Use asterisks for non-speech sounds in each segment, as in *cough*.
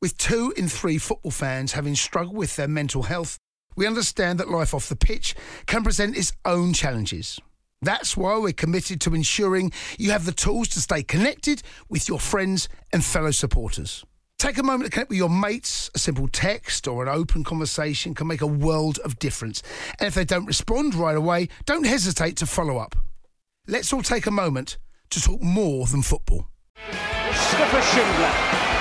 With two in three football fans having struggled with their mental health, we understand that life off the pitch can present its own challenges. That's why we're committed to ensuring you have the tools to stay connected with your friends and fellow supporters. Take a moment to connect with your mates. A simple text or an open conversation can make a world of difference. And if they don't respond right away, don't hesitate to follow up. Let's all take a moment to talk more than football. Schindler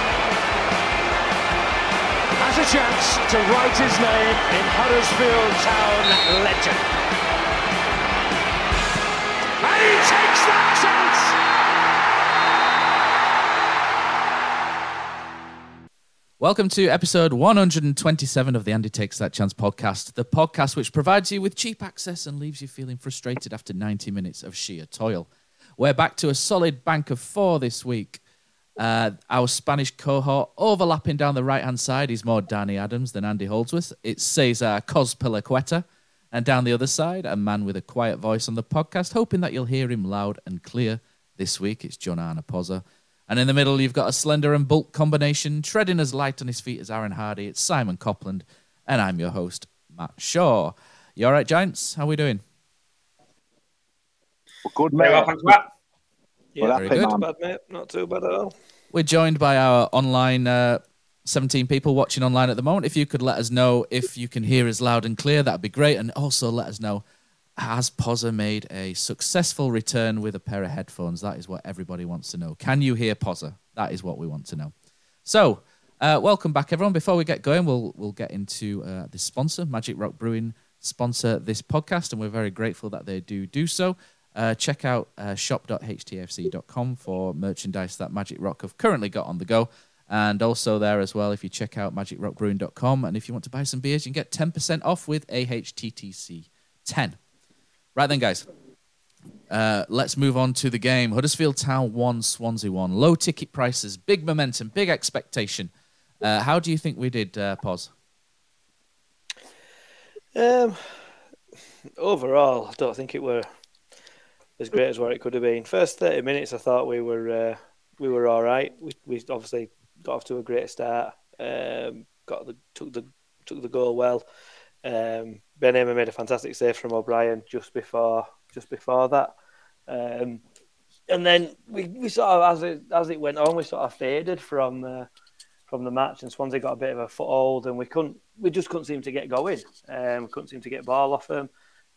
a chance to write his name in Huddersfield Town legend. And he takes that chance! Welcome to episode 127 of the Andy Takes That Chance podcast, the podcast which provides you with cheap access and leaves you feeling frustrated after 90 minutes of sheer toil. We're back to a solid bank of four this week. Uh, our Spanish cohort overlapping down the right hand side is more Danny Adams than Andy Holdsworth. It's Cesar Cozpelacueta. And down the other side, a man with a quiet voice on the podcast, hoping that you'll hear him loud and clear this week. It's John Arna Pozza. And in the middle, you've got a slender and bulk combination, treading as light on his feet as Aaron Hardy. It's Simon Copland. And I'm your host, Matt Shaw. You all right, Giants? How are we doing? Good, Very mate. well, thanks, Matt. Well, Very good. man. Bad, mate. Not too bad at all. We're joined by our online uh, 17 people watching online at the moment. If you could let us know if you can hear us loud and clear, that'd be great. And also let us know has Pozza made a successful return with a pair of headphones? That is what everybody wants to know. Can you hear Pozza? That is what we want to know. So, uh, welcome back, everyone. Before we get going, we'll we'll get into uh, the sponsor, Magic Rock Brewing, sponsor this podcast, and we're very grateful that they do do so. Uh, check out uh, shop.htfc.com for merchandise that Magic Rock have currently got on the go. And also there as well, if you check out magicrockbrewing.com, and if you want to buy some beers, you can get 10% off with AHTTC 10. Right then, guys. Uh, let's move on to the game. Huddersfield Town 1, Swansea 1. Low ticket prices, big momentum, big expectation. Uh, how do you think we did, uh? Um, overall, I don't think it were as great as what it could have been. First thirty minutes, I thought we were uh, we were all right. We we obviously got off to a great start. Um, got the took the took the goal well. Um, Ben Hamer made a fantastic save from O'Brien just before just before that. Um, and then we, we sort of as it as it went on, we sort of faded from uh, from the match, and Swansea got a bit of a foothold, and we couldn't we just couldn't seem to get going. Um, we couldn't seem to get ball off them,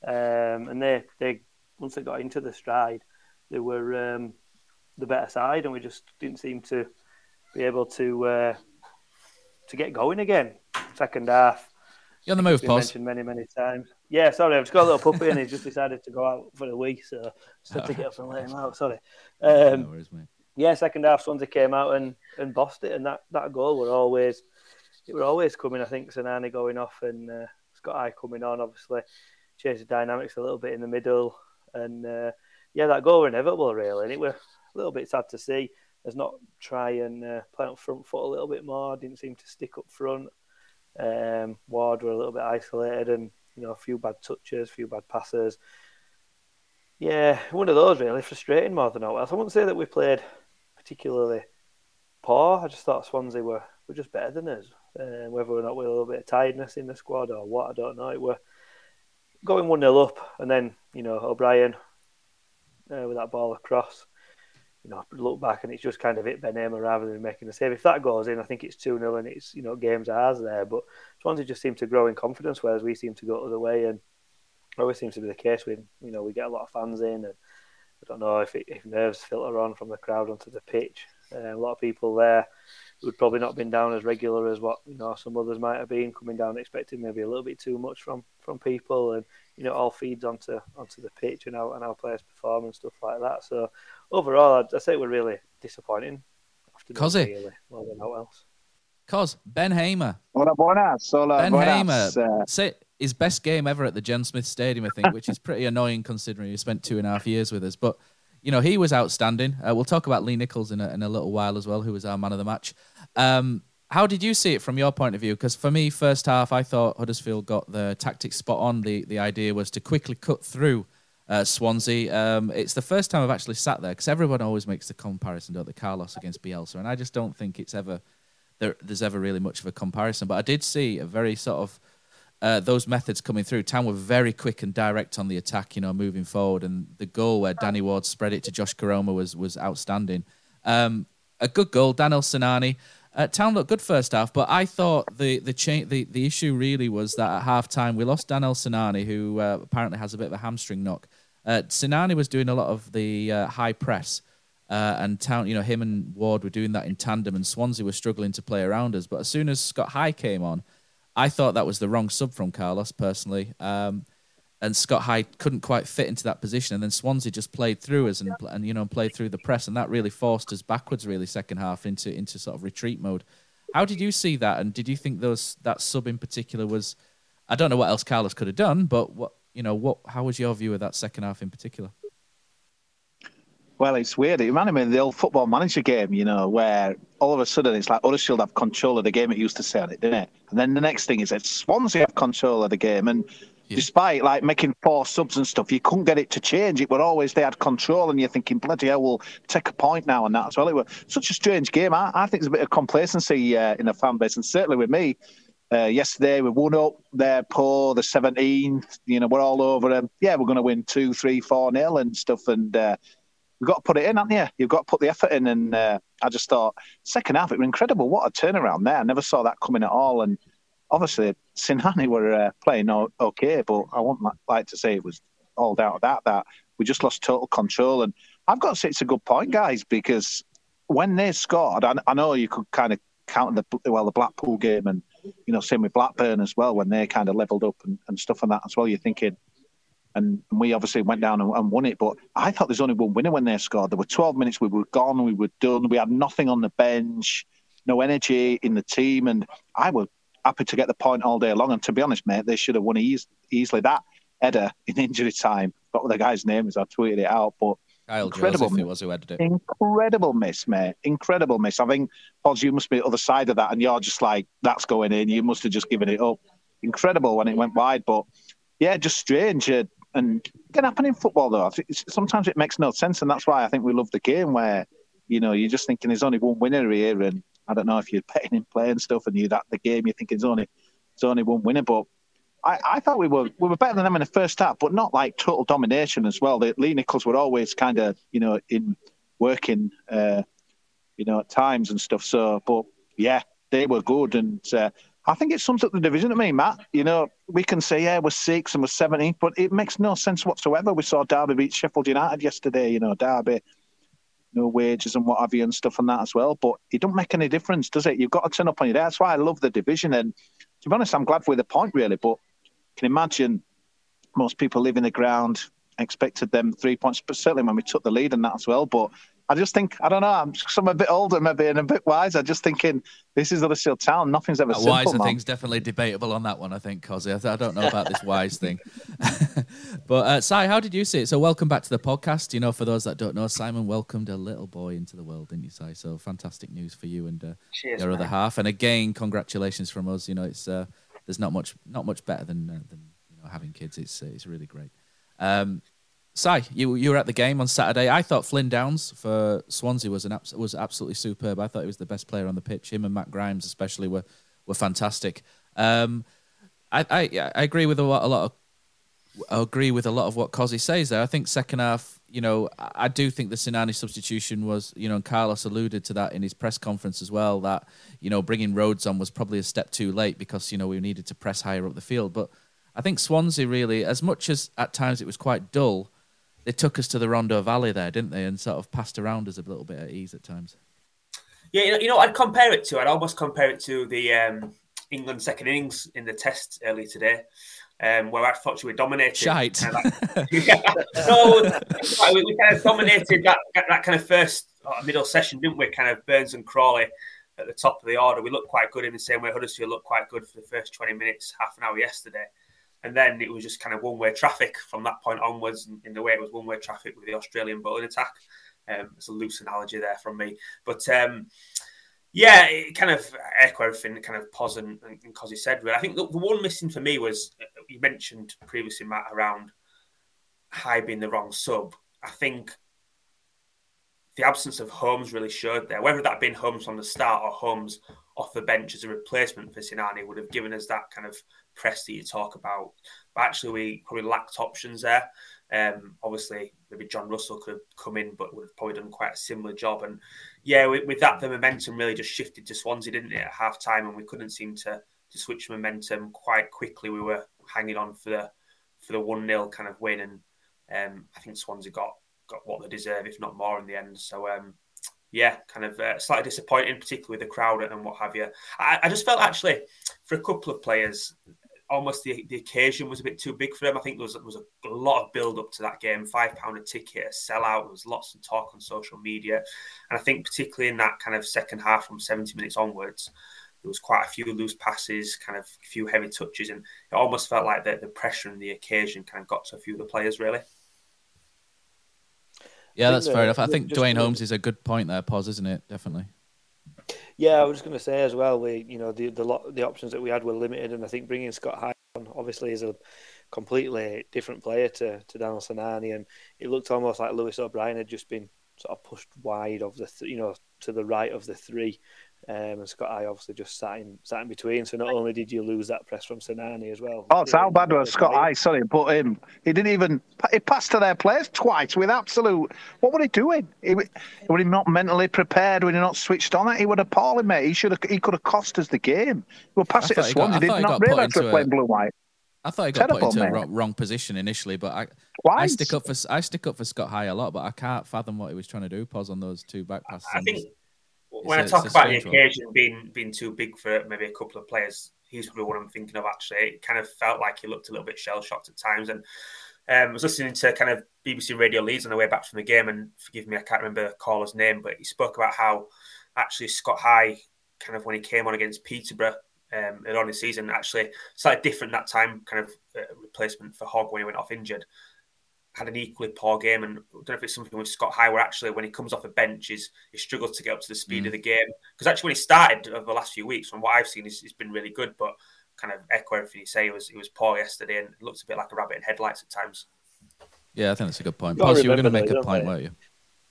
um, and they they once they got into the stride, they were um, the better side, and we just didn't seem to be able to uh, to get going again. Second half, You're on the move, Pos. mentioned many, many times. Yeah, sorry, I've just got a little puppy and he's just decided to go out for the week, so just had to get up and let him out. Sorry. Um, No worries, mate. yeah, second half, Swansea came out and, and bossed it, and that, that goal were always it were always coming. I think Sanani going off and uh, Scott High coming on, obviously changed the dynamics a little bit in the middle, and uh, yeah, that goal were inevitable really, and it were a little bit sad to see. There's not try and uh, play on front foot a little bit more. Didn't seem to stick up front. Um, Ward were a little bit isolated, and you know a few bad touches, a few bad passes. Yeah, one of those really frustrating more than all else. I wouldn't say that we played particularly poor. I just thought Swansea were, were just better than us. Uh, whether or not with a little bit of tiredness in the squad or what, I don't know. It were going one 0 up, and then you know O'Brien uh, with that ball across you know, look back and it's just kind of hit Ben rather than making a save. If that goes in, I think it's 2 0 and it's, you know, games ours there. But Swansea just seem to grow in confidence, whereas we seem to go the other way. And always seems to be the case when, you know, we get a lot of fans in. And I don't know if, it, if nerves filter on from the crowd onto the pitch. Uh, a lot of people there would probably not been down as regular as what you know some others might have been coming down expecting maybe a little bit too much from from people and you know all feeds onto onto the pitch and how and how players perform and stuff like that. So overall I'd, I'd say we're really disappointing. Cosy really more than what else. Cos Ben Hamer. Hola, buenas. Hola, Ben buenas. Hamer Uh, say his best game ever at the John Smith Stadium I think which is pretty *laughs* annoying considering he spent two and a half years with us. But you know, he was outstanding. Uh, we'll talk about Lee Nicholls in a, in a little while as well, who was our man of the match. Um, how did you see it from your point of view? Because for me, first half, I thought Huddersfield got the tactics spot on. The the idea was to quickly cut through uh, Swansea. Um, it's the first time I've actually sat there because everyone always makes the comparison, don't they, Carlos against Bielsa, and I just don't think it's ever there, there's ever really much of a comparison. But I did see a very sort of uh, those methods coming through. Town were very quick and direct on the attack, you know, moving forward. And the goal where Danny Ward spread it to Josh Koroma was was outstanding. Um, a good goal, Daniel Sinani. Uh, Town looked good first half, but I thought the the, cha- the the issue really was that at half time we lost Daniel Sinani, who uh, apparently has a bit of a hamstring knock. Uh, Sinani was doing a lot of the uh, high press, uh, and Town, you know, him and Ward were doing that in tandem, and Swansea were struggling to play around us. But as soon as Scott High came on, I thought that was the wrong sub from Carlos personally. Um, and Scott High couldn't quite fit into that position, and then Swansea just played through us and, and you know played through the press, and that really forced us backwards, really second half into into sort of retreat mode. How did you see that, and did you think those that sub in particular was? I don't know what else Carlos could have done, but what you know, what how was your view of that second half in particular? Well, it's weird. It reminded me of the old football manager game, you know, where all of a sudden it's like Huddersfield have control of the game. It used to say on it, didn't it? And then the next thing is that Swansea have control of the game. And yeah. despite like making four subs and stuff, you couldn't get it to change. It were always they had control, and you're thinking, bloody hell, we'll take a point now and that as well. It was such a strange game. I, I think there's a bit of complacency uh, in the fan base, and certainly with me. Uh, yesterday we won up. They're poor. The 17th. You know, we're all over them. Yeah, we're going to win two, three, four nil and stuff. And uh, you've got to put it in, haven't you? You've got to put the effort in. And uh, I just thought, second half, it was incredible. What a turnaround there. I never saw that coming at all. And obviously, Sinani were uh, playing okay, but I wouldn't like to say it was all down to that, that we just lost total control. And I've got to say it's a good point, guys, because when they scored, I, I know you could kind of count the, well, the Blackpool game and, you know, same with Blackburn as well, when they kind of levelled up and, and stuff and that as well. You're thinking, and we obviously went down and, and, won it. But I thought there's only one winner when they scored. There were 12 minutes, we were gone, we were done, we had nothing on the bench, no energy in the team, and I was happy to get the point all day long. And to be honest, mate, they should have won easy, easily. That header in *laughs* injury time, what the guy's name is, I tweeted it out, but Kyle incredible Joseph, it was who headed it. Incredible miss, mate. Incredible miss. I think, Pods, you must be the other side of that, and you're just like, that's going in. You must have just given it up. Incredible when it went wide, but yeah, just strange. Uh, and it can happen in football though. sometimes it makes no sense, and that's why I think we love the game where you know you're just thinking there's only one winner here, and I don't know if you're *laughs* betting and stuff, and you're at the game, you're thinking it's only it's only one winner, but. I, I thought we were we were better than them in the first half, but not like total domination as well. The Lee Nicholls were always kind of you know in working, uh, you know, at times and stuff. So, but yeah, they were good, and uh, I think it sums up the division to me, Matt. You know, we can say, yeah, we're six and we're 17, but it makes no sense whatsoever. We saw Derby beat Sheffield United yesterday, you know, Derby, no wages and what have you and stuff and that as well. But it don't make any difference, does it? You've got to turn up on your day. That's why I love the division. And to be honest, I'm glad with the point, really. But can imagine most people leaving the ground expected them three points, but certainly when we took the lead and that as well. But I just think I don't know. I'm just I'm a bit older, maybe, and a bit wiser. Just thinking this is Huddersfield Town. Nothing's ever simple. Wiser man. thing's definitely debatable on that one. I think, Cosy. I, I don't know about this wise thing. *laughs* but uh, Si, how did you see it? So welcome back to the podcast. You know, for those that don't know, Simon welcomed a little boy into the world, didn't you, Si? So fantastic news for you and uh, Cheers, your man. other half. And again, congratulations from us. You know, it's uh, there's not much not much better than uh, than you know having kids. It's uh, it's really great. Um, Si, you you were at the game on Saturday. I thought Flynn Downs for Swansea was an was absolutely superb. I thought he was the best player on the pitch. Him and Matt Grimes especially were were fantastic. Um, I, I I agree with a lot a lot of I agree with a lot of what Cosy says there. I think second half you know, I do think the Sinani substitution was, you know, and Carlos alluded to that in his press conference as well. That you know, bringing Rhodes on was probably a step too late because you know we needed to press higher up the field. But I think Swansea really, as much as at times it was quite dull, they took us to the Rondo Valley there, didn't they, and sort of passed around us a little bit at ease at times. Yeah, you know, you know I'd compare it to. I'd almost compare it to the um, England second innings in the Test earlier today um, where I thought we dominated. Shite. Kind of yeah. So we, we, kind of dominated that that kind of first uh, middle session, didn't we? Kind of Burns and Crawley at the top of the order. We looked quite good in the same way Huddersfield looked quite good for the first 20 minutes, half an hour yesterday. And then it was just kind of one way traffic from that point onwards, in the way it was one way traffic with the Australian bowling attack. Um, it's a loose analogy there from me. But um, yeah, it kind of echo everything kind of Pos and, and Cosy said. Really. I think the, the, one missing for me was uh, you mentioned previously, Matt, around High being the wrong sub. I think the absence of Holmes really showed there. Whether that had been Holmes from the start or Holmes off the bench as a replacement for Sinani would have given us that kind of press that you talk about. But actually, we probably lacked options there. Um, obviously, maybe John Russell could have come in, but would have probably done quite a similar job. And yeah, with, with that, the momentum really just shifted to Swansea, didn't it, at half time? And we couldn't seem to, to switch momentum quite quickly. We were hanging on for the for the one 0 kind of win, and um, I think Swansea got got what they deserve, if not more, in the end. So um, yeah, kind of uh, slightly disappointing, particularly with the crowd and what have you. I, I just felt actually for a couple of players, almost the, the occasion was a bit too big for them. I think there was, there was a, a lot of build up to that game. Five pound a ticket, a sellout. There was lots of talk on social media, and I think particularly in that kind of second half from seventy minutes onwards, there was quite a few loose passes, kind of a few heavy touches, and it almost felt like the, the pressure and the occasion kind of got to a few of the players really. Yeah, that's fair enough. I think Duane Holmes is a good point there, Pos, isn't it? Definitely. Yeah, I was just going to say as well. We, you know, the the lot, the options that we had were limited, and I think bringing Scott High on obviously is a completely different player to to Daniel Sinani, and it looked almost like Lewis O'Brien had just been sort of pushed wide of the, th- you know, to the right of the three, um, and Scott High obviously just sat in sat in between. So not only did you lose that press from Sinani as well. Oh, it's how bad was Scott High? Sorry, but him. He didn't even. He passed to their players twice with absolute. What were he doing? He, were he not mentally prepared? Were he not switched on it? He would have appalling, mate. He should have. He could have cost us the game. We'll pass it to Swansea. He did not realise we're playing blue white. I thought he got Terrible, put into mate. a wrong, wrong, position initially, but I, I stick up for I stick up for Scott High a lot, but I can't fathom what he was trying to do. Pause on those two back passes. I think when I talk about the occasion one. being being too big for maybe a couple of players, he's probably what I'm thinking of. Actually, it kind of felt like he looked a little bit shell shocked at times, and um, I was listening to kind of BBC Radio Leeds on the way back from the game, and forgive me, I can't remember the caller's name, but he spoke about how actually Scott High, kind of when he came on against Peterborough um, early on the season, actually slightly different that time, kind of uh, replacement for Hogg when he went off injured had an equally poor game, and I don't know if it's something with Scott High, where actually when he comes off the bench, he's he struggles to get up to the speed mm. of the game. Because actually, when he started over the last few weeks, from what I've seen, he's, he's been really good. But kind of echo everything you say, he was he was poor yesterday, and looks a bit like a rabbit in headlights at times. Yeah, I think that's a good point. Plus, you were going to make a point, weren't you?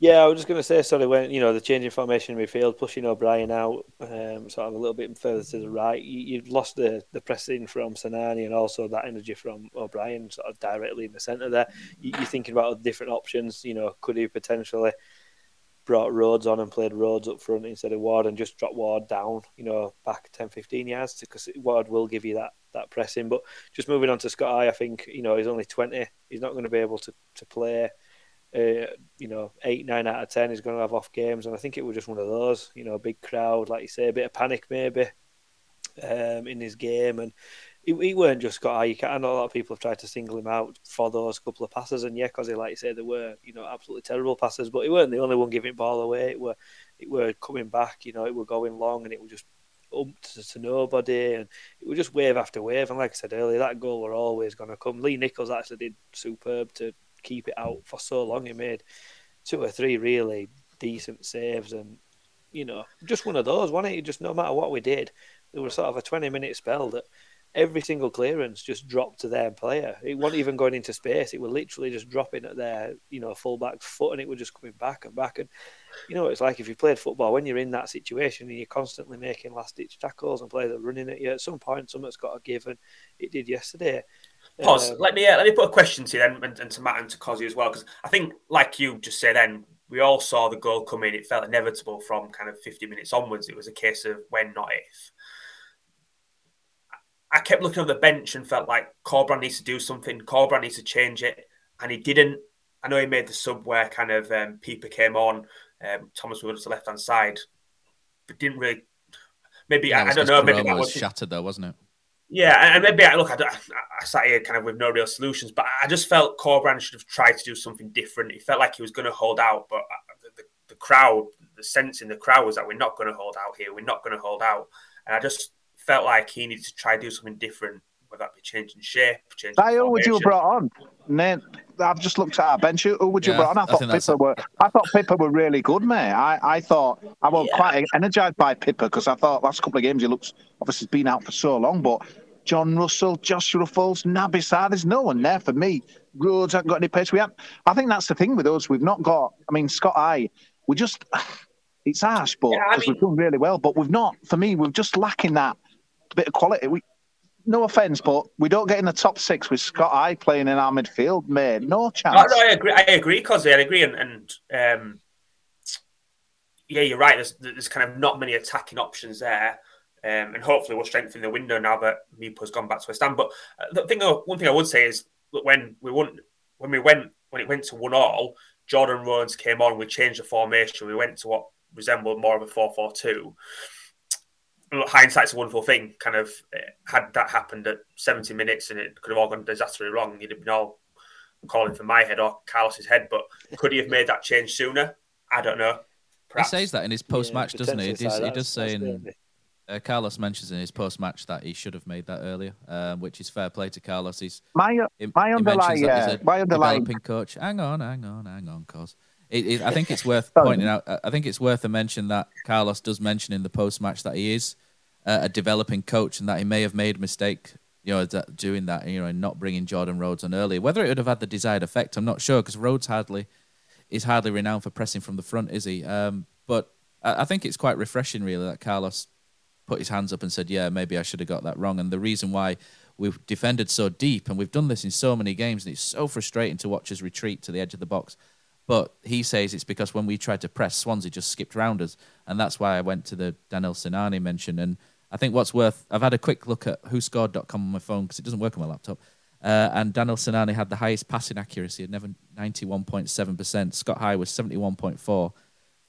Yeah, I was just going to say, sorry, when you know the changing formation in midfield, pushing O'Brien out, um, sort of a little bit further to the right, you, have lost the the pressing from Sinani and also that energy from O'Brien, sort of directly in the centre there. You, are thinking about different options. You know, could he potentially brought Rhodes on and played Rhodes up front instead of Ward and just dropped Ward down, you know, back 10, 15 yards because Ward will give you that that pressing. But just moving on to Scott High, I think you know he's only 20. He's not going to be able to to play uh, you know, eight, nine out of ten is going to have off games, and I think it was just one of those. You know, a big crowd, like you say, a bit of panic maybe um, in his game, and he, he weren't just got. I know a lot of people have tried to single him out for those couple of passes, and yeah, because he, like you say, they were you know absolutely terrible passes, but he weren't the only one giving ball away. It were it were coming back, you know, it were going long, and it was just up to, to, nobody, and it was just wave after wave. And like I said earlier, that goal were always going to come. Lee Nicholls actually did superb to keep it out for so long. He made two or three really decent saves, and you know, just one of those, wasn't it? Just no matter what we did, there was sort of a twenty minute spell that every single clearance just dropped to their player. It wasn't even going into space. It was literally just dropping at their, you know, fullback's foot and it was just coming back and back. And, you know, it's like if you played football, when you're in that situation and you're constantly making last ditch tackles and players are running at you, at some point, something's got to give. And it did yesterday. Pause. Um, let me uh, let me put a question to you then, and, and to Matt and to Cozzy as well, because I think, like you just said, then we all saw the goal coming. It felt inevitable from kind of 50 minutes onwards. It was a case of when, not if. I kept looking at the bench and felt like Corberan needs to do something. Corberan needs to change it, and he didn't. I know he made the sub where kind of um, came on, um, Thomas moved to the left hand side, but didn't really. Maybe I, I, don't know. Maybe that was shattered though, wasn't it? Yeah, and maybe I look. I, I, sat here kind of with no real solutions, but I just felt Corberan should have tried to do something different. He felt like he was going to hold out, but uh, the, the, the crowd, the sense in the crowd was that we're not going to hold out here. We're not going to hold out, and I just felt like he needed to try to do something different, whether that be changing shape, changing. who would you have brought on? Nate, I've just looked at our bench. Who would you yeah, brought on? I, I thought Pipa were. I thought Pipa were really good, mate. I, I thought I was yeah. quite energised by Pippa because I thought last couple of games he looks obviously been out for so long, but. John Russell, Josh Ruffels, Naby Sarr, there's no one there for me. Rhodes hasn't got any pace. We have, I think that's the thing with us. We've not got. I mean, Scott High, we just. *sighs* It's harsh, but yeah, mean, we've done really well. But we've not. For me, we're just lacking that bit of quality. We, no offense, but we don't get in the top six with Scott High playing in our midfield, mate. No chance. No, no I agree. I agree, Cosy. I agree, and, and um, yeah, you're right. There's, there's kind of not many attacking options there, um, and hopefully we'll strengthen the window now that Mipo's gone back to a stand. But uh, the thing, one thing I would say is that when we won, when we went, when it went to one all, Jordan Rhodes came on. We changed the formation. We went to what resembled more of a four-four-two hindsight's a wonderful thing. Kind of eh, had that happened at 70 minutes and it could have all gone disastrously wrong. You'd have been all calling for my head or Carlos's head. But could he have made that change sooner? I don't know. Perhaps. He says that in his post match, yeah, doesn't he? He does, he does say in. Uh, Carlos mentions in his post match that he should have made that earlier, um, which is fair play to Carlos. He's my, my underlying, uh, my underlying developing coach. Hang on, hang on, hang on, cause it, it, I think it's worth *laughs* pointing out. I think it's worth a mention that Carlos does mention in the post match that he is uh, a developing coach and that he may have made a mistake, you know, doing that, you know, and not bringing Jordan Rhodes on early. Whether it would have had the desired effect, I'm not sure because Rhodes hardly is hardly renowned for pressing from the front, is he? Um, but I, I think it's quite refreshing, really, that Carlos put his hands up and said, "Yeah, maybe I should have got that wrong." And the reason why we've defended so deep, and we've done this in so many games, and it's so frustrating to watch us retreat to the edge of the box. But he says it's because when we tried to press, Swansea just skipped round us, and that's why I went to the Daniel Sinani mention. And I think what's worth, I've had a quick look at whoscored.com on my phone because it doesn't work on my laptop. Uh, and Daniel Sinani had the highest passing accuracy at 91.7%. Scott High was 71.4.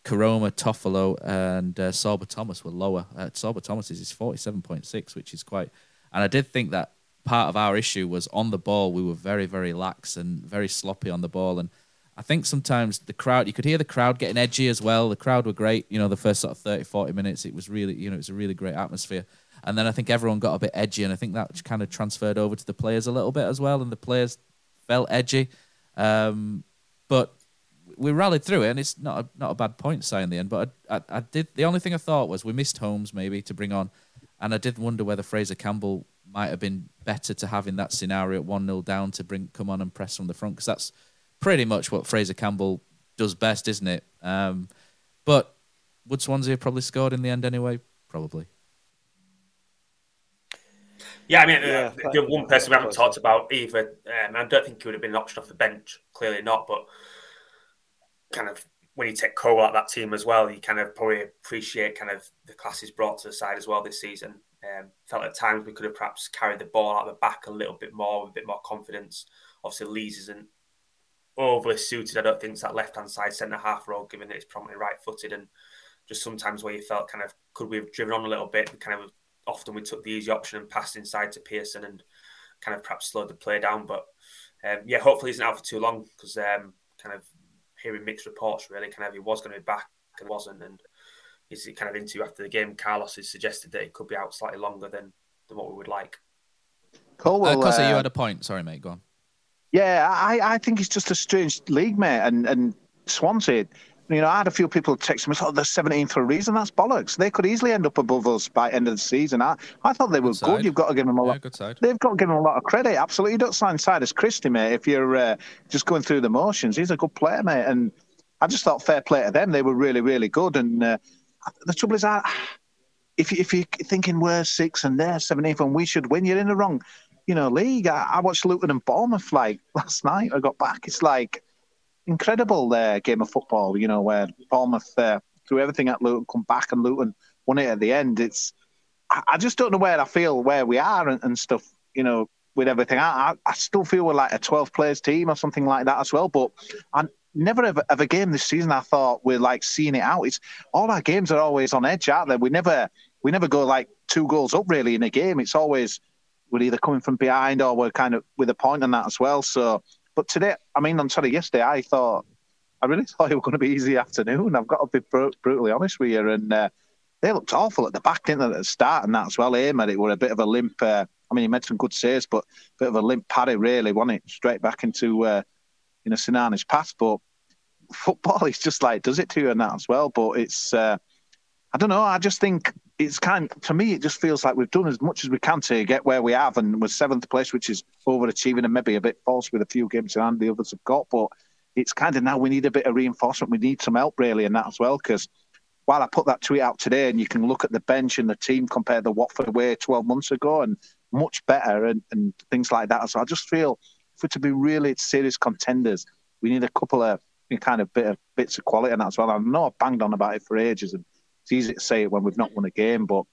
Koroma, Toffolo, and uh, Thomas were lower. Uh, Thomas is 47.6, which is quite. And I did think that part of our issue was on the ball. We were very, very lax and very sloppy on the ball. And I think sometimes the crowd, you could hear the crowd getting edgy as well. The crowd were great. You know, the first sort of 30, 40 minutes, it was really, you know, it was a really great atmosphere. And then I think everyone got a bit edgy, and I think that kind of transferred over to the players a little bit as well. And the players felt edgy. Um, but we rallied through it, and it's not a, not a bad point say in the end. But I, I, I did the only thing I thought was we missed Holmes maybe to bring on, and I did wonder whether Fraser Campbell might have been better to have in that scenario at one 0 down to bring come on and press from the front because that's pretty much what Fraser Campbell does best, isn't it? Um, but would Swansea have probably scored in the end anyway? Probably. Yeah, I mean, yeah, uh, the one person we haven't talked about either, um, I don't think he would have been an option off the bench. Clearly not, but kind of when you take Cole out that team as well, you kind of probably appreciate kind of the classes brought to the side as well this season. Um, felt at times we could have perhaps carried the ball out the back a little bit more with a bit more confidence. Obviously, Lees isn't overly suited. I don't think it's that left hand side centre half role, given that it's prominently right footed, and just sometimes where you felt kind of could we have driven on a little bit. We kind of often we took the easy option and passed inside to Pearson and kind of perhaps slowed the play down. But um, yeah, hopefully he's not out for too long because um, kind of hearing mixed reports really, kind of he was going to be back and wasn't, and is it kind of into after the game? Carlos has suggested that it could be out slightly longer than than what we would like. Cool. Well, uh, uh, you had a point. Sorry, mate. Go on. Yeah, I, I think it's just a strange league, mate. And and Swansea, you know, I had a few people text me, "Oh, they're 17 for a reason." That's bollocks. They could easily end up above us by end of the season. I, I thought they were good. good. You've got to give them a lot. good side. They've got to give them a lot of credit. Absolutely, you don't sign Cyrus Christie, mate. If you're uh, just going through the motions, he's a good player, mate. And I just thought fair play to them. They were really, really good. And uh, the trouble is, I, if if you're thinking we're six and they're 17 and we should win, you're in the wrong you know, league. I, I watched Luton and Bournemouth like *laughs* last night. I got back. It's like incredible uh, game of football. You know, where Bournemouth uh, threw everything at Luton, come back, and Luton won it at the end. It's I, I just don't know where I feel where we are and, and stuff. You know, with everything, I, I, still feel we're like a twelve players team or something like that as well. But I never ever of a game this season I thought we're like seeing it out. It's all our games are always on edge, aren't they? We never we never go like two goals up really in a game. It's always we're either coming from behind or we're kind of with a point on that as well. So, but today, I mean, I'm sorry, yesterday, I thought I really *laughs* thought it was going to be easy afternoon. I've got to be br- brutally honest with you, and uh, they looked awful at the back, didn't they, at the start, and that as well. Aim at it were a bit of a limp. Uh, I mean, he made some good saves, but a bit of a limp parry, really, wasn't it? Straight back into uh, you know Sinani's pass, but football *laughs* is just like does it to you and that as well. But it's uh, I don't know. I just think it's kind to me. It just feels like we've done as much as we can to get where we have, and we're seventh place, which is overachieving and maybe a bit false with a few games in hand the others have got. But it's kind of now we need a bit of reinforcement. We need some help really in that as well because. While I put that tweet out today, and you can look at the bench and the team compared to Watford away 12 months ago, and much better, and, and things like that. So I just feel for to be really serious contenders, we need a couple of kind of bit of bits of quality and that as well. I know I've banged on about it for ages, and it's easy to say it when we've not won a game, but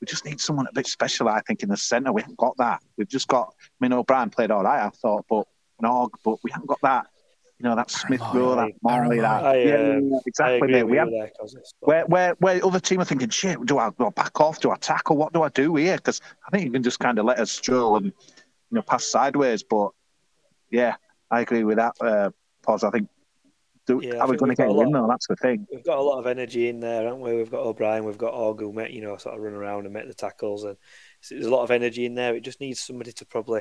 we just need someone a bit special. I think in the centre, we haven't got that. We've just got. I mean, O'Brien played all right, I thought, but Nog, but we haven't got that. You know, that Smith Rowe, that Morley, that. I, uh, yeah, exactly. Mate. We have, there, Costas, but- where, where, where other team are thinking, shit, do I go back off? Do I tackle? What do I do here? Because I think you can just kind of let us stroll and, you know, pass sideways. But yeah, I agree with that. Uh, pause. I think, do, Yeah, I are we going to get got a a win lot- though? That's the thing. We've got a lot of energy in there, haven't we? We've got O'Brien, we've got Org who make, you know, sort of run around and make the tackles, and there's a lot of energy in there. It just needs somebody to probably.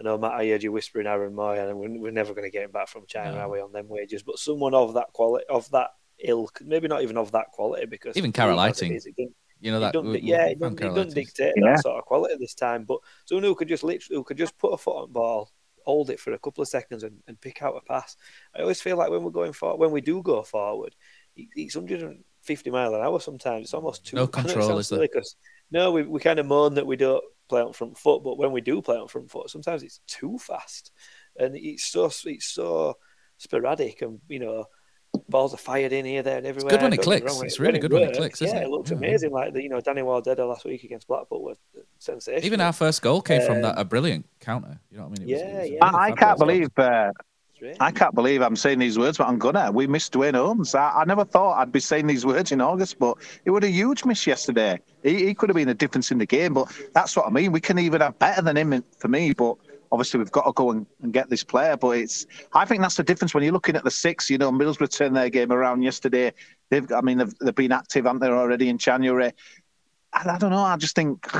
I know Matt, I heard you whispering Aaron Mooy, and we're, we're never going to get him back from China, No. are we, on them wages? But someone of that quality, of that ilk, maybe not even of that quality, because Even Carel Eiting. is, it doesn't- You know that. doesn't- we- we yeah, it found doesn't, it Carel doesn't Eiting. dictate Yeah. that sort of quality this time. But someone who could just literally, who could just put a foot on the ball, hold it for a couple of seconds, and, and pick out a pass. I always feel like when we're going forward, when we do go forward, it's 150 mile an hour. Sometimes it's almost too. No *laughs* I know it control, is there? no, we we kind of moan that we don't play on front foot, but when we do play on front foot, sometimes it's too fast, and it's so it's so sporadic, and you know. Balls are fired in here, there, and everywhere. good when it Don't get me clicks. It's really good when it works, clicks, Yeah, isn't it? it looks Yeah. amazing. Like the, you know, Danny Wardeda last week against Blackpool was sensational. Even our first goal came from Um, that a brilliant counter. You know what I mean? It was- it Yeah, was a yeah. really I, I can't believe. Uh, I can't believe I'm saying these words, but I'm gonna. We missed Duane Holmes. I, I never thought I'd be saying these words in August, but it was a huge miss yesterday. He, he could have been a difference in the game, but that's what I mean. We can even have better than him for me, but obviously we've got to go and, and get this player. But it's, I think that's the difference when you're looking at the six. You know, Middlesbrough turned their game around yesterday. They've, I mean, they've, they've been active, haven't they, already in January? I, I don't know. I just think. *sighs*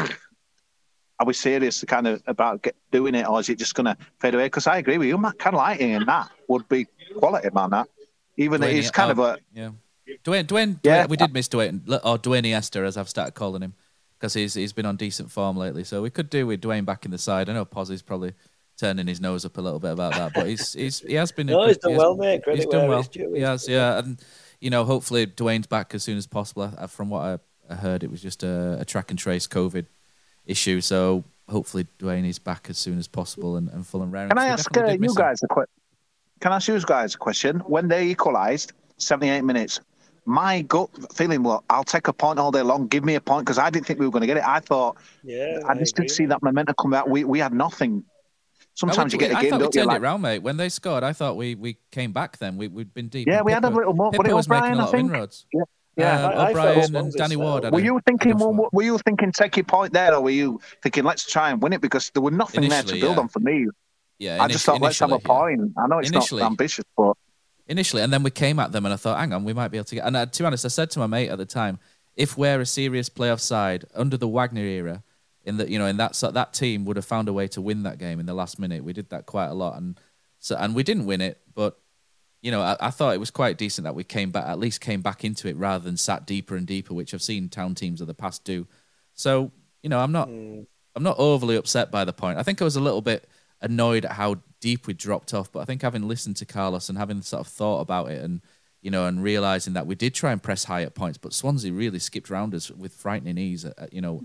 Are we serious kind of about get, doing it, or is it just going to fade away? Because I agree with you, Matt. Kind of lighting and that would be quality, man. That even Duane- it's kind oh, of a yeah. Duane, Duane, Yeah. We did miss Duane or Dwayne Esther, as I've started calling him, because he's he's been on decent form lately. So we could do with Duane back in the side. I know Pozzy's probably turning his nose up a little bit about that, but he's he's he has been. *laughs* No, good- he's done he has- well, mate. Credit he's done well. it's. He has, yeah, and you know, hopefully Duane's back as soon as possible. From what I, I heard, it was just a, a track and trace COVID issue. So hopefully Duane is back as soon as possible and, and full and raring. Can I ask uh, did miss you him. guys a question? Can I ask you guys a question? When they equalised, 78 minutes, my gut feeling, well, I'll take a point all day long. Give me a point because I didn't think we were going to get it. I thought Yeah, I just didn't see that momentum come out. We we had nothing. Sometimes you get a I game, thought we don't you? turned Like, it round, mate. When they scored, I thought we, we came back. Then we we'd been deep. Yeah, and we had a little more. Pipa But it was making O'Brien, a I lot think. of inroads. Yeah, yeah. Uh, I- I and Danny style. Ward. Were you thinking? good Well, one. were you thinking take your point there, or were you thinking let's try and win it because there was nothing there to build yeah. on for me? Yeah, I just thought let's have a initially, yeah. point. I know it's Initially. not ambitious, but initially, and then we came at them, and I thought, hang on, we might be able to get. And to be honest, I said to my mate at the time, if we're a serious playoff side under the Wagner era, in that you know, in that so that team would have found a way to win that game in the last minute. We did that quite a lot, and so and we didn't win it, but you know, I, I thought it was quite decent that we came back, at least came back into it rather than sat deeper and deeper, which I've seen town teams of the past do. So you know, I'm not. Hmm. I'm not overly upset by the point. I think I was a little bit annoyed at how deep we dropped off, but I think having listened to Carlos and having sort of thought about it and you know and realizing that we did try and press high at points, but Swansea really skipped round us with frightening ease. At, at, you know,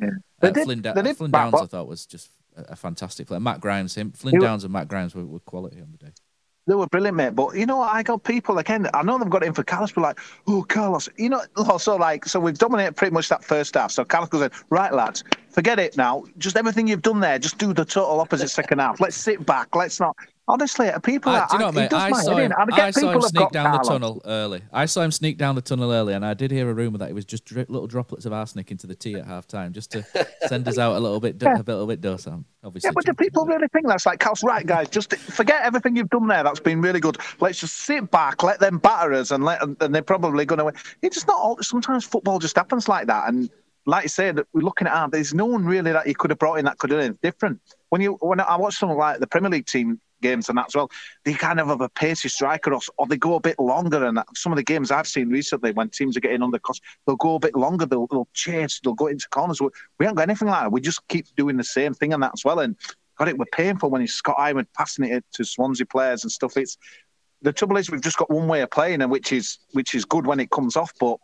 at did- Flynn, did Flynn Downs. I thought was just a, a fantastic player. Matt Grimes, him, Flynn Downs and Matt Grimes were, were quality on the day. They were brilliant, mate. But you know? I got people again. I know they've got in for Carlos, but like, oh, Carlos, you know, *laughs* oh, also like, so we've dominated pretty much that first half. So Carlos goes, right, lads, forget it now. Just everything you've done there, just do the total opposite second half. Let's sit back. Let's not. Honestly, people. Uh, do you know what, mate? I saw him. I, saw him sneak down Carlos. the tunnel early. I saw him sneak down the tunnel early, and I did hear a rumor that it was just drip, little droplets of arsenic into the tea at half time, just to *laughs* send us out a little bit, yeah. a little bit docile. Obviously, yeah, but do people really think that's like Carlos? Right, guys, just forget everything you've done there. That's been really good. Let's just sit back, let them batter us, and let and they're probably going to win. It's just not. All, sometimes football just happens like that, and like you said, we're looking at our, there's no one really that you could have brought in that could have been different. When you when I watch something like the Premier League team games and that as well. They kind of have a pacey striker, or, or they go a bit longer. And some of the games I've seen recently, when teams are getting under cost, they'll go a bit longer. They'll, they'll chase. They'll go into corners. We, we haven't got anything like that. We just keep doing the same thing and that as well. And got it, we're painful when he's Scott Iwood passing it to Swansea players and stuff. It's the trouble is we've just got one way of playing, and which is which is good when it comes off. But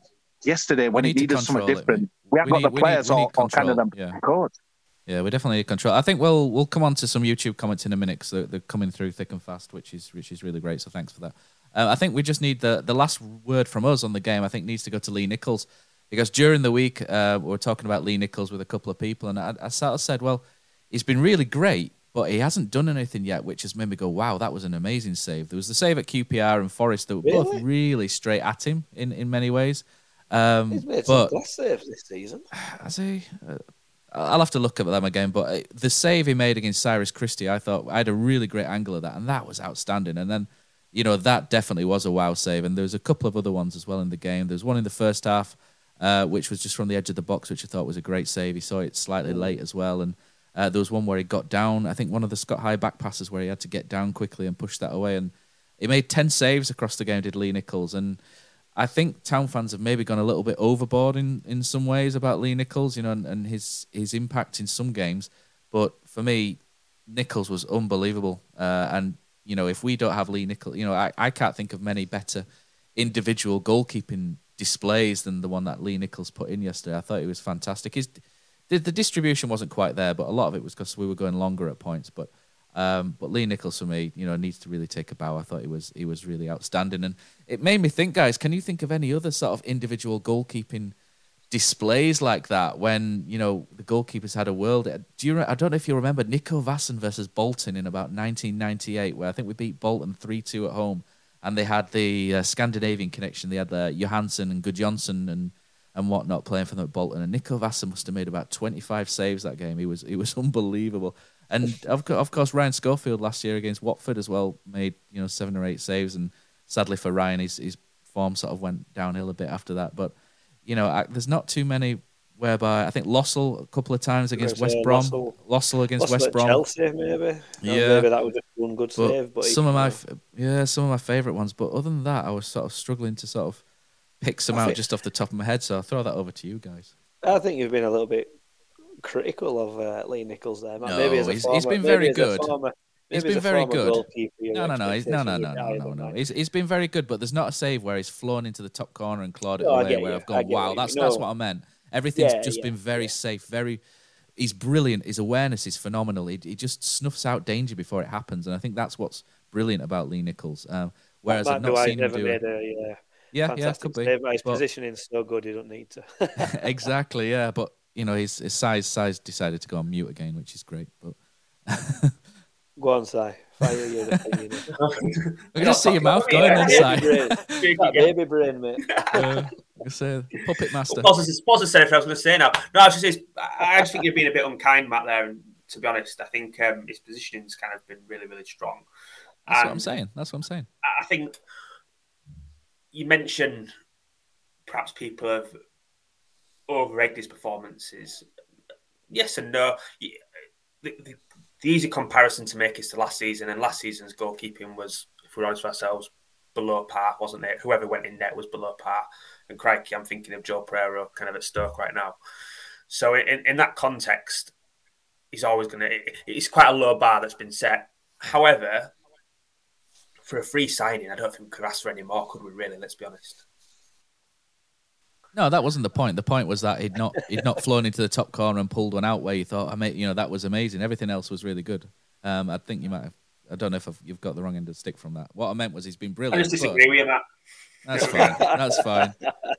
yesterday, when it needed something different, it, we haven't got the players need, or, or kind of them yeah. codes. Yeah, we definitely need control. I think we'll we'll come on to some YouTube comments in a minute because they're, they're, coming through thick and fast, which is which is really great. So thanks for that. Uh, I think we just need the the last word from us on the game. I think needs to go to Lee Nicholls because during the week uh, we are talking about Lee Nicholls with a couple of people, and I, I sort of said, well, he's been really great, but he hasn't done anything yet, which has made me go, wow, that was an amazing save. There was the save at QPR and Forest that were really? both really straight at him in in many ways. Um, he's made but, some saves this season. *sighs* Has he? Uh, I'll have to look at them again, but uh, the save he made against Cyrus Christie, I thought I had a really great angle of that, and that was outstanding. And then, you know, that definitely was a wow save. And there was a couple of other ones as well in the game. There was one in the first half, uh, which was just from the edge of the box, which I thought was a great save. He saw it slightly late as well, and uh, there was one where he got down. I think one of the Scott High back passes where he had to get down quickly and push that away. And he made ten saves across the game. Did Lee Nicholls and I think town fans have maybe gone a little bit overboard in, in some ways about Lee Nicholls, you know, and, and his his impact in some games. But for me, Nicholls was unbelievable. Uh, and you know, if we don't have Lee Nicholls, you know, I, I can't think of many better individual goalkeeping displays than the one that Lee Nicholls put in yesterday. I thought it was fantastic. His the, the distribution wasn't quite there, but a lot of it was because we were going longer at points. But um, but Lee Nicholls for me, you know, needs to really take a bow. I thought he was he was really outstanding, and it made me think, guys. Can you think of any other sort of individual goalkeeping displays like that when you know the goalkeepers had a world? Do you? I don't know if you remember Nico Vaesen versus Bolton in about 1998, where I think we beat Bolton three two at home, and they had the uh, Scandinavian connection. They had uh, Johansson and Gudjonsson and and whatnot playing for them at Bolton, and Nico Vaesen must have made about 25 saves that game. He was he was *laughs* unbelievable. And of, of course, Ryan Schofield last year against Watford as well made you know seven or eight saves, and sadly for Ryan, his his form sort of went downhill a bit after that. But you know, I, there's not too many whereby I think Lössl a couple of times against West uh, Brom, Lössl against West Brom, Chelsea maybe. Yeah, maybe that was just one good but save. But some of my yeah, some of my favourite ones. But other than that, I was sort of struggling to sort of pick some I out think, just off the top of my head. So I'll throw that over to you guys. I think you've been a little bit critical of uh, Lee Nicholls there. No, maybe as a he's, former, he's been very good. Former, he's been very good. No, no, no, he's, no, no, no, no, no, no. He's, he's been very good, but there's not a save where he's flown into the top corner and clawed it no, away. Where you. I've gone, wow, that's that's what I meant. Everything's yeah, just yeah, been very yeah. safe, very. He's brilliant. His awareness is phenomenal. He, he just snuffs out danger before it happens, and I think that's what's brilliant about Lee Nicholls. Um, whereas I've not seen him do it. A, yeah, yeah, could be. His but, positioning's so good, you don't need to. *laughs* exactly, yeah. But you know, his, his size size decided to go on mute again, which is great. But *laughs* go on, Si. Fire your *laughs* opinion. I can just see your mouth going then, Si. Baby brain, *laughs* mate. Uh, say puppet master. Well, pause to say I was going to say now. No, I was just, I just think you're being a bit unkind, Matt. There, and to be honest, I think um, his positioning's kind of been really, really strong. That's and what I'm saying. That's what I'm saying. I think you mentioned perhaps people have overrated his performances. Yes and no. The, the, the, easy comparison to make is to last season, and last season's goalkeeping was, if we're honest with ourselves, below par, wasn't it? Whoever went in net was below par. And crikey, I'm thinking of Joe Pereira kind of at Stoke right now. So in, in that context, he's always going to. It's quite a low bar that's been set. However, for a free signing, I don't think we could ask for any more, could we? Really, let's be honest. No, that wasn't the point. The point was that he'd not he'd not flown into the top corner and pulled one out where you thought, I mean, you know, that was amazing. Everything else was really good. Um, I think you might have. I don't know if I've, you've got the wrong end of the stick from that. What I meant was he's been brilliant. I just disagree with you, Matt. That's fine. That's fine.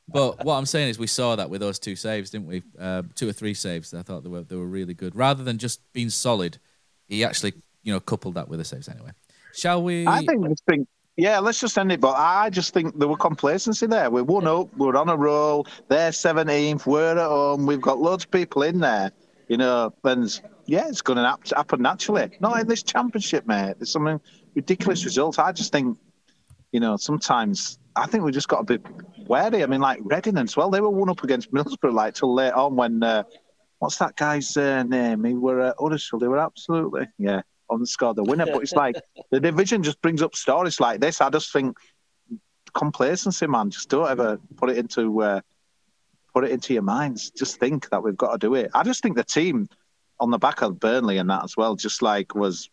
But what I'm saying is, we saw that with those two saves, didn't we? Uh, two or three saves. That I thought they were they were really good. Rather than just being solid, he actually you know coupled that with the saves anyway. Shall we? I think this thing. Yeah, let's just end it. But I just think there were complacency there. We're one up. We're on a roll. They're 17th. We're at home. We've got loads of people in there. You know, and yeah, it's going to happen naturally. Not in this championship, mate. There's some ridiculous results. I just think, you know, sometimes I think we just got to be wary. I mean, like Reading as well. They were one up against Middlesbrough like till late on when. Uh, what's that guy's uh, name? He were uh, Huddersfield. They were absolutely yeah on the score the winner. But it's like *laughs* the division just brings up stories like this. I just think complacency, man. Just don't ever put it into uh, put it into your minds. Just think that we've got to do it. I just think the team on the back of Burnley and that as well, just like was,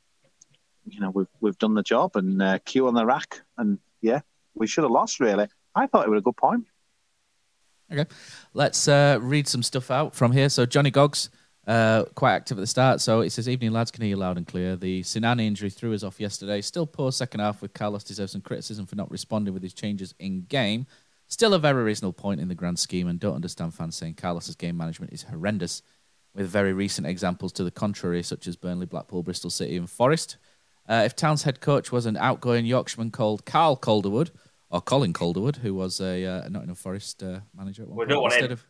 you know, we've we've done the job and uh, Q on the rack, and yeah, we should have lost. Really, I thought it was a good point. Okay, let's uh, read some stuff out from here. So Johnny Goggs. Uh, quite active at the start. So it says, Evening lads, can hear you loud and clear. The Sinani injury threw us off yesterday. Still poor second half with Carlos deserves some criticism for not responding with his changes in game. Still a very reasonable point in the grand scheme and don't understand fans saying Carlos's game management is horrendous with very recent examples to the contrary, such as Burnley, Blackpool, Bristol City and Forest. Uh, if Town's head coach was an outgoing Yorkshireman called Carl Calderwood, or Colin Calderwood, who was a uh, Nottingham Forest uh, manager at one We point, instead him. of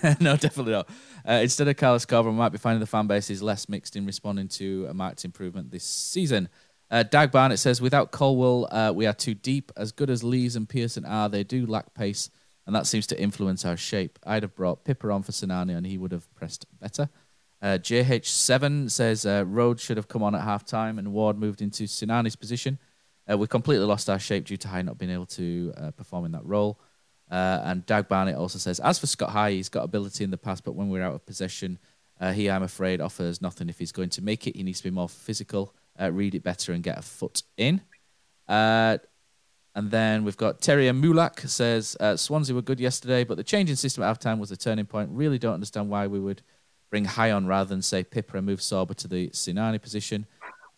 *laughs* no, definitely not. Uh, instead of Carlos Corberán, we might be finding the fan base is less mixed in responding to a marked improvement this season. Uh, Dag Barnett says, without Colwill, uh, we are too deep. As good as Lees and Pearson are, they do lack pace, and that seems to influence our shape. I'd have brought Pipa on for Sinani, and he would have pressed better. Uh, JH7 says, uh, Rhodes should have come on at half time, and Ward moved into Sinani's position. Uh, we completely lost our shape due to High not being able to uh, perform in that role. Uh, and Dag Barnett also says, as for Scott High, he's got ability in the past, but when we're out of possession, uh, he, I'm afraid, offers nothing. If he's going to make it, he needs to be more physical, uh, read it better, and get a foot in. Uh, and then we've got Terry Mulak says, uh, Swansea were good yesterday, but the changing system at halftime was the turning point. Really don't understand why we would bring High on rather than, say, Pipa and move Sorba to the Sinani position.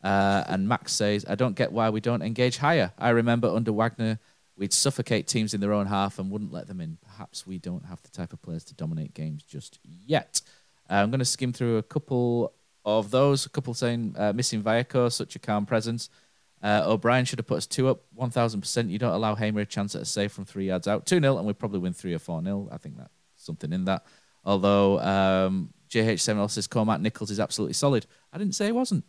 Uh, and Max says, I don't get why we don't engage higher. I remember under Wagner, we'd suffocate teams in their own half and wouldn't let them in. Perhaps we don't have the type of players to dominate games just yet. Uh, I'm going to skim through a couple of those. A couple saying uh, missing Vallejo, such a calm presence. Uh, O'Brien should have put us two up, 1,000%. You don't allow Hamer a chance at a save from three yards out. 2 0, and we probably win 3 or 4 0. I think that's something in that. Although um, JH7 also says Cormac Nicholls is absolutely solid. I didn't say he wasn't.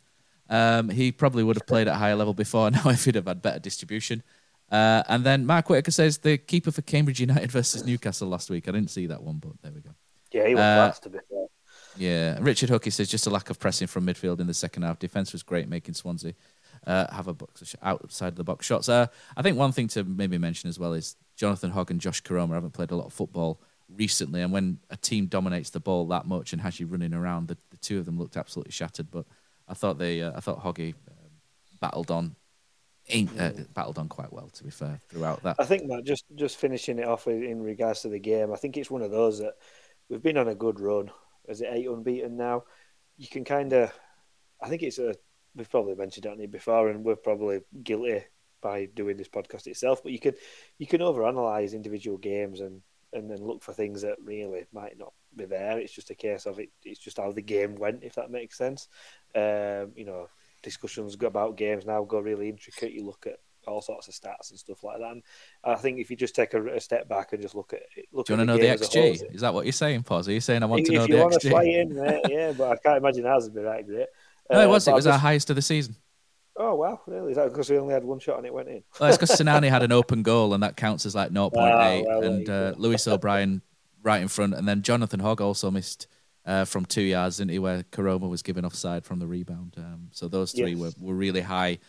Um, he probably would have played at a higher level before *laughs* now if he'd have had better distribution. Uh, and then Mark Whitaker says the keeper for Cambridge United *laughs* versus Newcastle last week. I didn't see that one, but there we go. Yeah, he was Uh, class to be fair. Yeah, Richard Hookie says just a lack of pressing from midfield in the second half. Defense was great, making Swansea uh, have a box outside of the box shots. Uh, I think one thing to maybe mention as well is Jonathan Hogg and Josh Koroma haven't played a lot of football recently, and when a team dominates the ball that much and has you running around, the, the two of them looked absolutely shattered. But I thought they, uh, I thought Hoggy um, battled on, uh, battled on quite well. To be fair, throughout that. I think just just finishing it off in regards to the game, I think it's one of those that we've been on a good run. Is it eight unbeaten now? You can kind of, I think it's a. We've probably mentioned it on it before, and we're probably guilty by doing this podcast itself. But you can you can overanalyze individual games and and then look for things that really might not be there. It's just a case of it. It's just how the game went, if that makes sense. Um, you know, discussions about games now go really intricate. You look at all sorts of stats and stuff like that. And I think if you just take a, a step back and just look at it, look Do you want to know the a whole, XG? Is that what you're saying, Pause? Are you saying I want if to know you the want XG? in, mate, yeah, but I can't imagine ours would be that great. No, it Uh, was. It was I our highest of the season. Oh wow, really? Is that because we only had one shot and it went in? Well, it's because Sinani had an open goal, and that counts as like *laughs* 0.8. Ah, well, and uh. Lewis O'Brien right in front, and then Jonathan Hogg also missed uh, from two yards, didn't he? Where Koroma was given offside from the rebound. Um, so those three Yes. were, were really high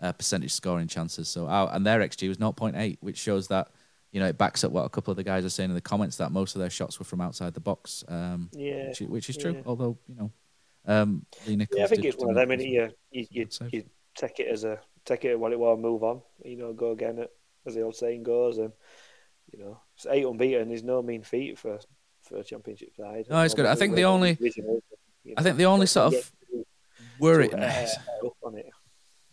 uh, percentage scoring chances. So and their xG was 0.8, which shows that you know it backs up what a couple of the guys are saying in the comments that most of their shots were from outside the box. Um, Yeah, which, which is true. yeah. Although you know, um, Lee Nicholls. Yeah, I think it's one of them. you, you, you, you take it as a take it what it was, move on. You know, go again, as the old saying goes. And You know, it's eight unbeaten is no mean feat for for a championship side. No, it's good. I think the only, I think the only sort of worry.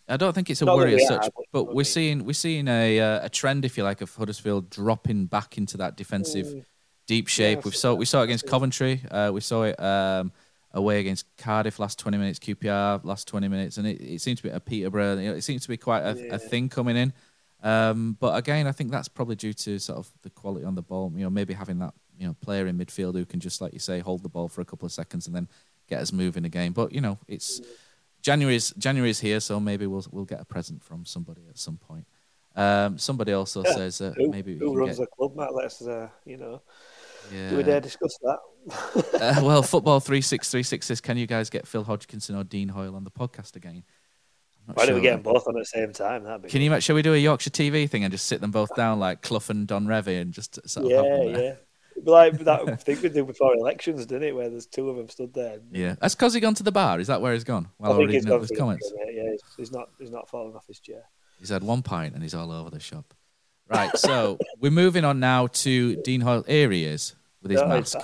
I don't think it's a worry as such, but we're seeing we're seeing a uh, a trend, if you like, of Huddersfield dropping back into that defensive mm. deep shape. Yeah, we saw we saw it against Coventry. Uh, we saw it um, away against Cardiff last twenty minutes, QPR last twenty minutes, and it, it seems to be a Peterborough. You know, it seems to be quite a, yeah. a thing coming in. Um, but again, I think that's probably due to sort of the quality on the ball. You know, maybe having that you know player in midfield who can just like you say hold the ball for a couple of seconds and then get us moving again. But you know, it's January's January's here, so maybe we'll we'll get a present from somebody at some point. Um, somebody also yeah. says uh, who, maybe who runs get... the club, Matt? Let's uh, you know. Yeah. Do we dare discuss that? uh, *laughs* well, football three six three six says, "Can you guys get Phil Hodgkinson or Dean Hoyle on the podcast again?" Why sure. don't we get them both on at the same time? That'd be Can you? Shall we do a Yorkshire TV thing and just sit them both down like Clough and Don Revie and just sort of yeah, yeah like that *laughs* thing we did before elections, didn't it? Where there's two of them stood there. Yeah, that's because he gone to the bar. Is that where he's gone? Well, I think he's gone his comments. yeah, he's, he's, not. He's not falling off his chair. He's had one pint and he's all over the shop. Right, so *laughs* we're moving on now to Dean Hoyle. Here he is with his no, mask.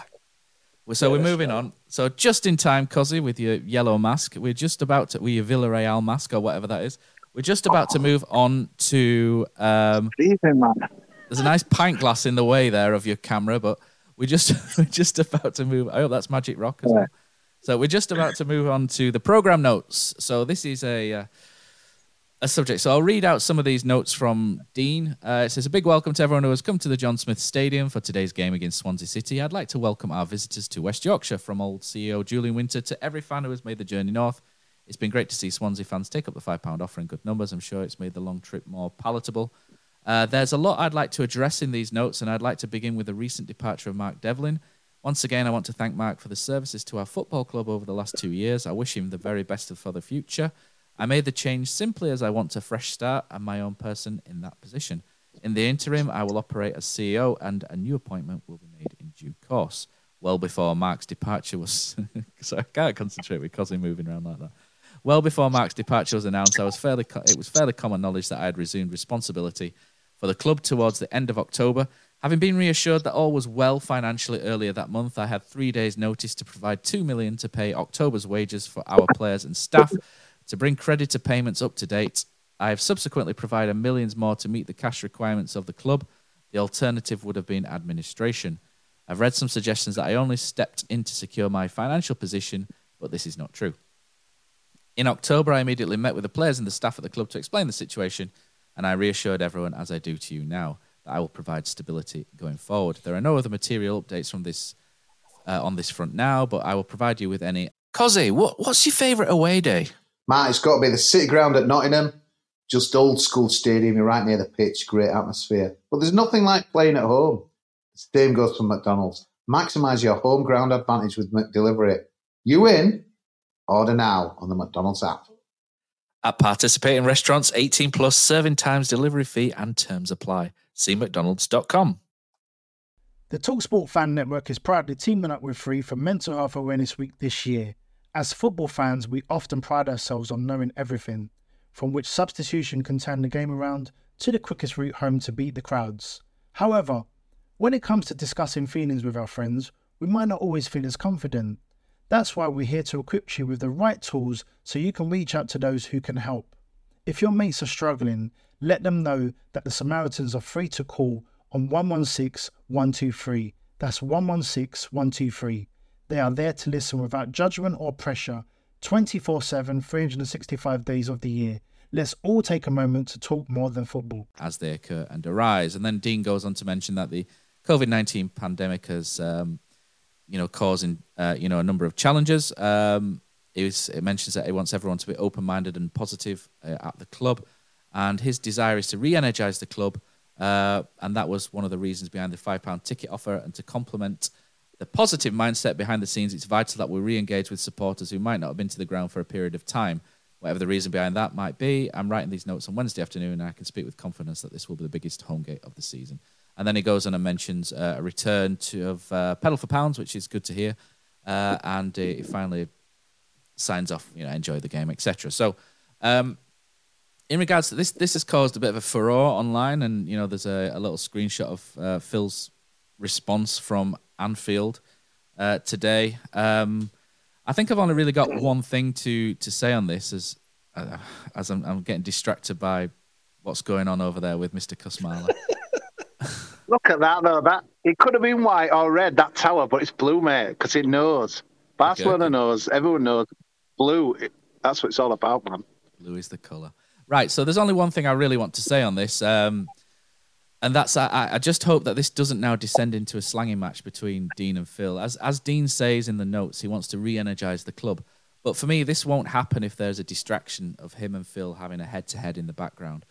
So yeah, we're moving on. So just in time, Cozzy, with your yellow mask. We're just about to, with your Villarreal mask or whatever that is. We're just about to move on to. Um, there's a nice pint glass in the way there of your camera, but we're just *laughs* we're just about to move. I hope that's Magic Rock as well. So we're just about to move on to the program notes. So this is a uh, a subject. So I'll read out some of these notes from Dean. Uh, it says a big welcome to everyone who has come to the John Smith Stadium for today's game against Swansea City. I'd like to welcome our visitors to West Yorkshire, from old CEO Julian Winter to every fan who has made the journey north. It's been great to see Swansea fans take up the five pound offer in good numbers. I'm sure it's made the long trip more palatable. Uh, there's a lot I'd like to address in these notes, and I'd like to begin with the recent departure of Mark Devlin. Once again, I want to thank Mark for the services to our football club over the last two years. I wish him the very best for the future. I made the change simply as I want a fresh start and my own person in that position. In the interim, I will operate as CEO, and a new appointment will be made in due course. Well before Mark's departure was, *laughs* so I can't concentrate with Cosy moving around like that. Well before Mark's departure was announced, I was fairly it was fairly common knowledge that I had resumed responsibility for the club towards the end of October. Having been reassured that all was well financially earlier that month, I had three days' notice to provide two million to pay October's wages for our players and staff. To bring creditor payments up to date, I have subsequently provided millions more to meet the cash requirements of the club. The alternative would have been administration. I've read some suggestions that I only stepped in to secure my financial position, but this is not true. In October, I immediately met with the players and the staff at the club to explain the situation and I reassured everyone, as I do to you now, that I will provide stability going forward. There are no other material updates from this uh, on this front now, but I will provide you with any. Cozzy, what, what's your favourite away day? Matt, it's got to be the City Ground at Nottingham. Just old school stadium, you're right near the pitch, great atmosphere. But there's nothing like playing at home. The same goes for McDonald's. Maximise your home ground advantage with McDelivery. You in? Order now on the McDonald's app. At participating restaurants, 18 plus serving times, delivery fee, and terms apply. See McDonald's.com. The Talksport Fan Network is proudly teaming up with Free for Mental Health Awareness Week this year. As football fans, we often pride ourselves on knowing everything, from which substitution can turn the game around to the quickest route home to beat the crowds. However, when it comes to discussing feelings with our friends, we might not always feel as confident. That's why we're here to equip you with the right tools so you can reach out to those who can help. If your mates are struggling, let them know that the Samaritans are free to call on 116 123. That's 116 123. They are there to listen without judgment or pressure 24 7, 365 days of the year. Let's all take a moment to talk more than football. As they occur and arise. And then Dean goes on to mention that the COVID 19 pandemic has um, you know, causing uh, you know a number of challenges. Um, it, was, it, mentions that he wants everyone to be open-minded and positive uh, at the club, and his desire is to re-energize the club, uh, and that was one of the reasons behind the five-pound ticket offer. And to complement the positive mindset behind the scenes, it's vital that we re-engage with supporters who might not have been to the ground for a period of time. Whatever the reason behind that might be, I'm writing these notes on Wednesday afternoon, and I can speak with confidence that this will be the biggest home gate of the season. And then he goes on and mentions uh, a return to of uh, pedal for pounds, which is good to hear. Uh, and he finally signs off, you know, enjoy the game, etc. So um, in regards to this, this has caused a bit of a furore online, and you know, there's a, a little screenshot of uh, Phil's response from Anfield uh, today. Um, I think I've only really got one thing to to say on this, as uh, as I'm, I'm, getting distracted by what's going on over there with Mister Kusmala. *laughs* *laughs* Look at that though. That it could have been white or red that tower, but it's blue, mate, because it knows. Barcelona okay. knows. Everyone knows. Blue. That's what it's all about, man. Blue is the color. Right. So there's only one thing I really want to say on this. Um, and that's I, I just hope that this doesn't now descend into a slanging match between Dean and Phil. As as Dean says in the notes, he wants to re-energize the club. But for me, this won't happen if there's a distraction of him and Phil having a head-to-head in the background.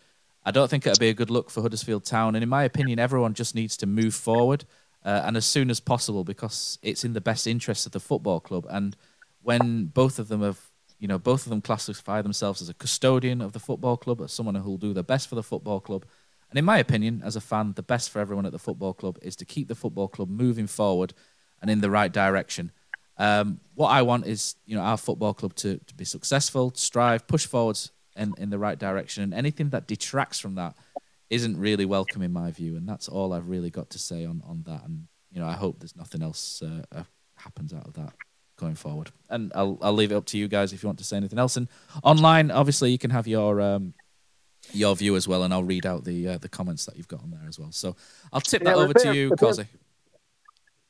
I don't think it'll be a good look for Huddersfield Town. And in my opinion, everyone just needs to move forward uh, and as soon as possible because it's in the best interest of the football club. And when both of them have you know, both of them classify themselves as a custodian of the football club, as someone who will do their best for the football club. And in my opinion, as a fan, the best for everyone at the football club is to keep the football club moving forward and in the right direction. Um, what I want is, you know, our football club to, to be successful, strive, push forwards in, in the right direction. And anything that detracts from that isn't really welcome in my view. And that's all I've really got to say on, on that. And, you know, I hope there's nothing else uh, uh happens out of that going forward. And I'll I'll leave it up to you guys if you want to say anything else. And online, obviously, you can have your um, your view as well, and I'll read out the uh, the comments that you've got on there as well. So I'll tip yeah, that over to you, Cosy.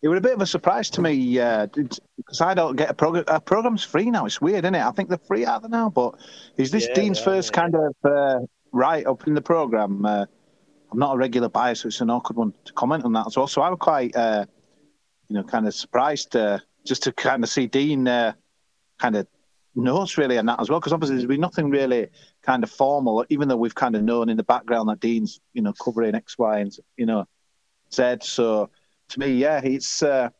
It was a bit of a surprise to me uh, because I don't get a program. A program's free now. It's weird, isn't it? I think they're free out there now. But is this yeah, Dean's yeah, first kind of uh, write up in the program? Uh, I'm not a regular buyer, so it's an awkward one to comment on that as well. So I was quite, uh, you know, kind of surprised uh, just to kind of see Dean uh, kind of notes really on that as well, because obviously there's been nothing really kind of formal, even though we've kind of known in the background that Dean's, you know, covering X, Y, and you know, Z. So to me, yeah, it's. Uh,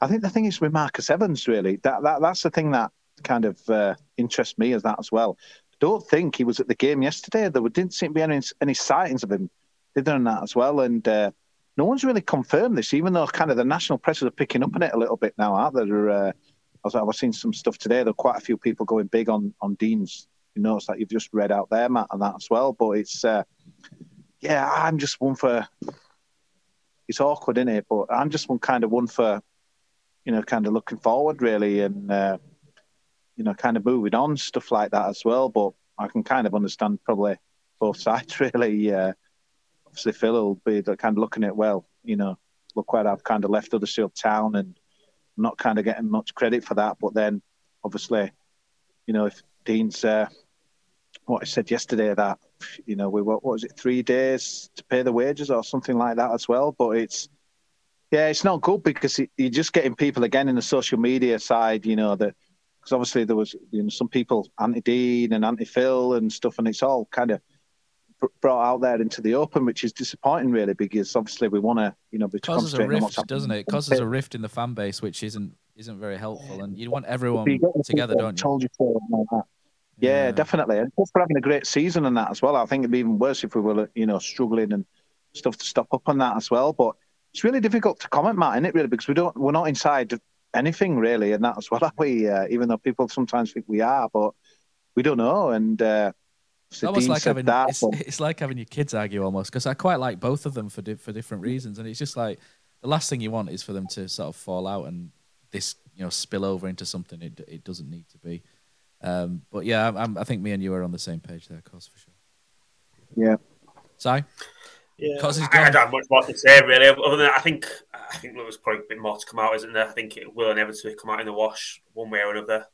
I think the thing is with Marcus Evans really that, that that's the thing that kind of uh, interests me as that as well. I don't think he was at the game yesterday. There didn't seem to be any any sightings of him, in that as well, and. Uh, no one's really confirmed this, even though kind of the national press are picking up on it a little bit now, aren't there? Uh, I was, I was seeing some stuff today. There are quite a few people going big on on Dean's notes that you've just read out there, Matt, and that as well. But it's, uh, yeah, I'm just one for. It's awkward, isn't it? But I'm just one kind of one for, you know, kind of looking forward really, and uh, you know, kind of moving on stuff like that as well. But I can kind of understand probably both *laughs* sides really. Uh, obviously Phil will be kind of looking at well, you know, look where I've kind of left Huddersfield Town and I'm not kind of getting much credit for that. But then obviously, you know, if Dean's uh, what I said yesterday that you know we what was it three days to pay the wages or something like that as well. But it's yeah, it's not good because you're just getting people again in the social media side, you know, that because obviously there was you know some people anti Dean and anti Phil and stuff, and it's all kind of brought out there into the open, which is disappointing, really, because obviously we want to, you know, be causes a rift, doesn't it? It causes a rift in the fan base, which isn't isn't very helpful. And you want everyone together, don't you? Told you so, like. Yeah, yeah, definitely. And just for having a great season and that as well. I think it'd be even worse if we were, you know, struggling and stuff to stop up on that as well. But it's really difficult to comment, Matt, isn't it? Really, because we don't, we're not inside anything really, and that as well. *laughs* Are we? Uh, even though people sometimes think we are, but we don't know. And uh, it's almost like having that, it's, it's, like having your kids argue almost because I quite like both of them for di- for different reasons, and it's just like the last thing you want is for them to sort of fall out and this you know spill over into something it it doesn't need to be. Um, but yeah, I'm, i think me and you are on the same page there, cause for sure. Yeah. Si? Yeah, I, I, don't have much more to say really. Other than that, I think I think there's probably a bit more to come out, isn't there? I think it will inevitably come out in the wash one way or another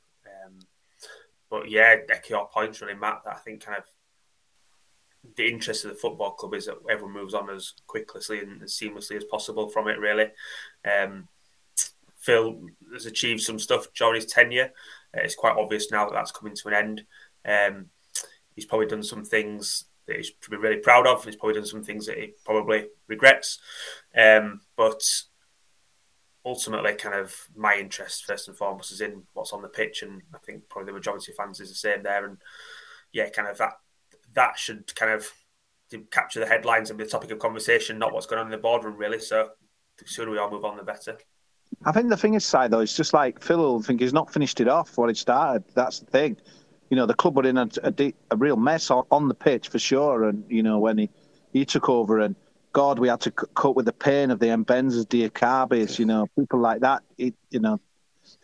but yeah, echo your points really, Matt. That I think kind of the interest of the football club is that everyone moves on as quickly and as seamlessly as possible from it. Really, um, Phil has achieved some stuff during his tenure. It's quite obvious now that that's coming to an end. Um, he's probably done some things that he's be really proud of. He's probably done some things that he probably regrets. Um, but ultimately, kind of my interest first and foremost is in what's on the pitch, and I think probably the majority of fans is the same there. And yeah, kind of that that should kind of capture the headlines and be the topic of conversation, not what's going on in the boardroom, really. So the sooner we all move on, the better. I think the thing is, side though, it's just like Phil. I think he's not finished it off what he started. That's the thing. you know, the club were in a, a, a real mess on, on, the pitch for sure. And, you know, when he, he took over and God, we had to cope with the pain of the Mbenzas, Diakhabys, you know, people like that. It, you know,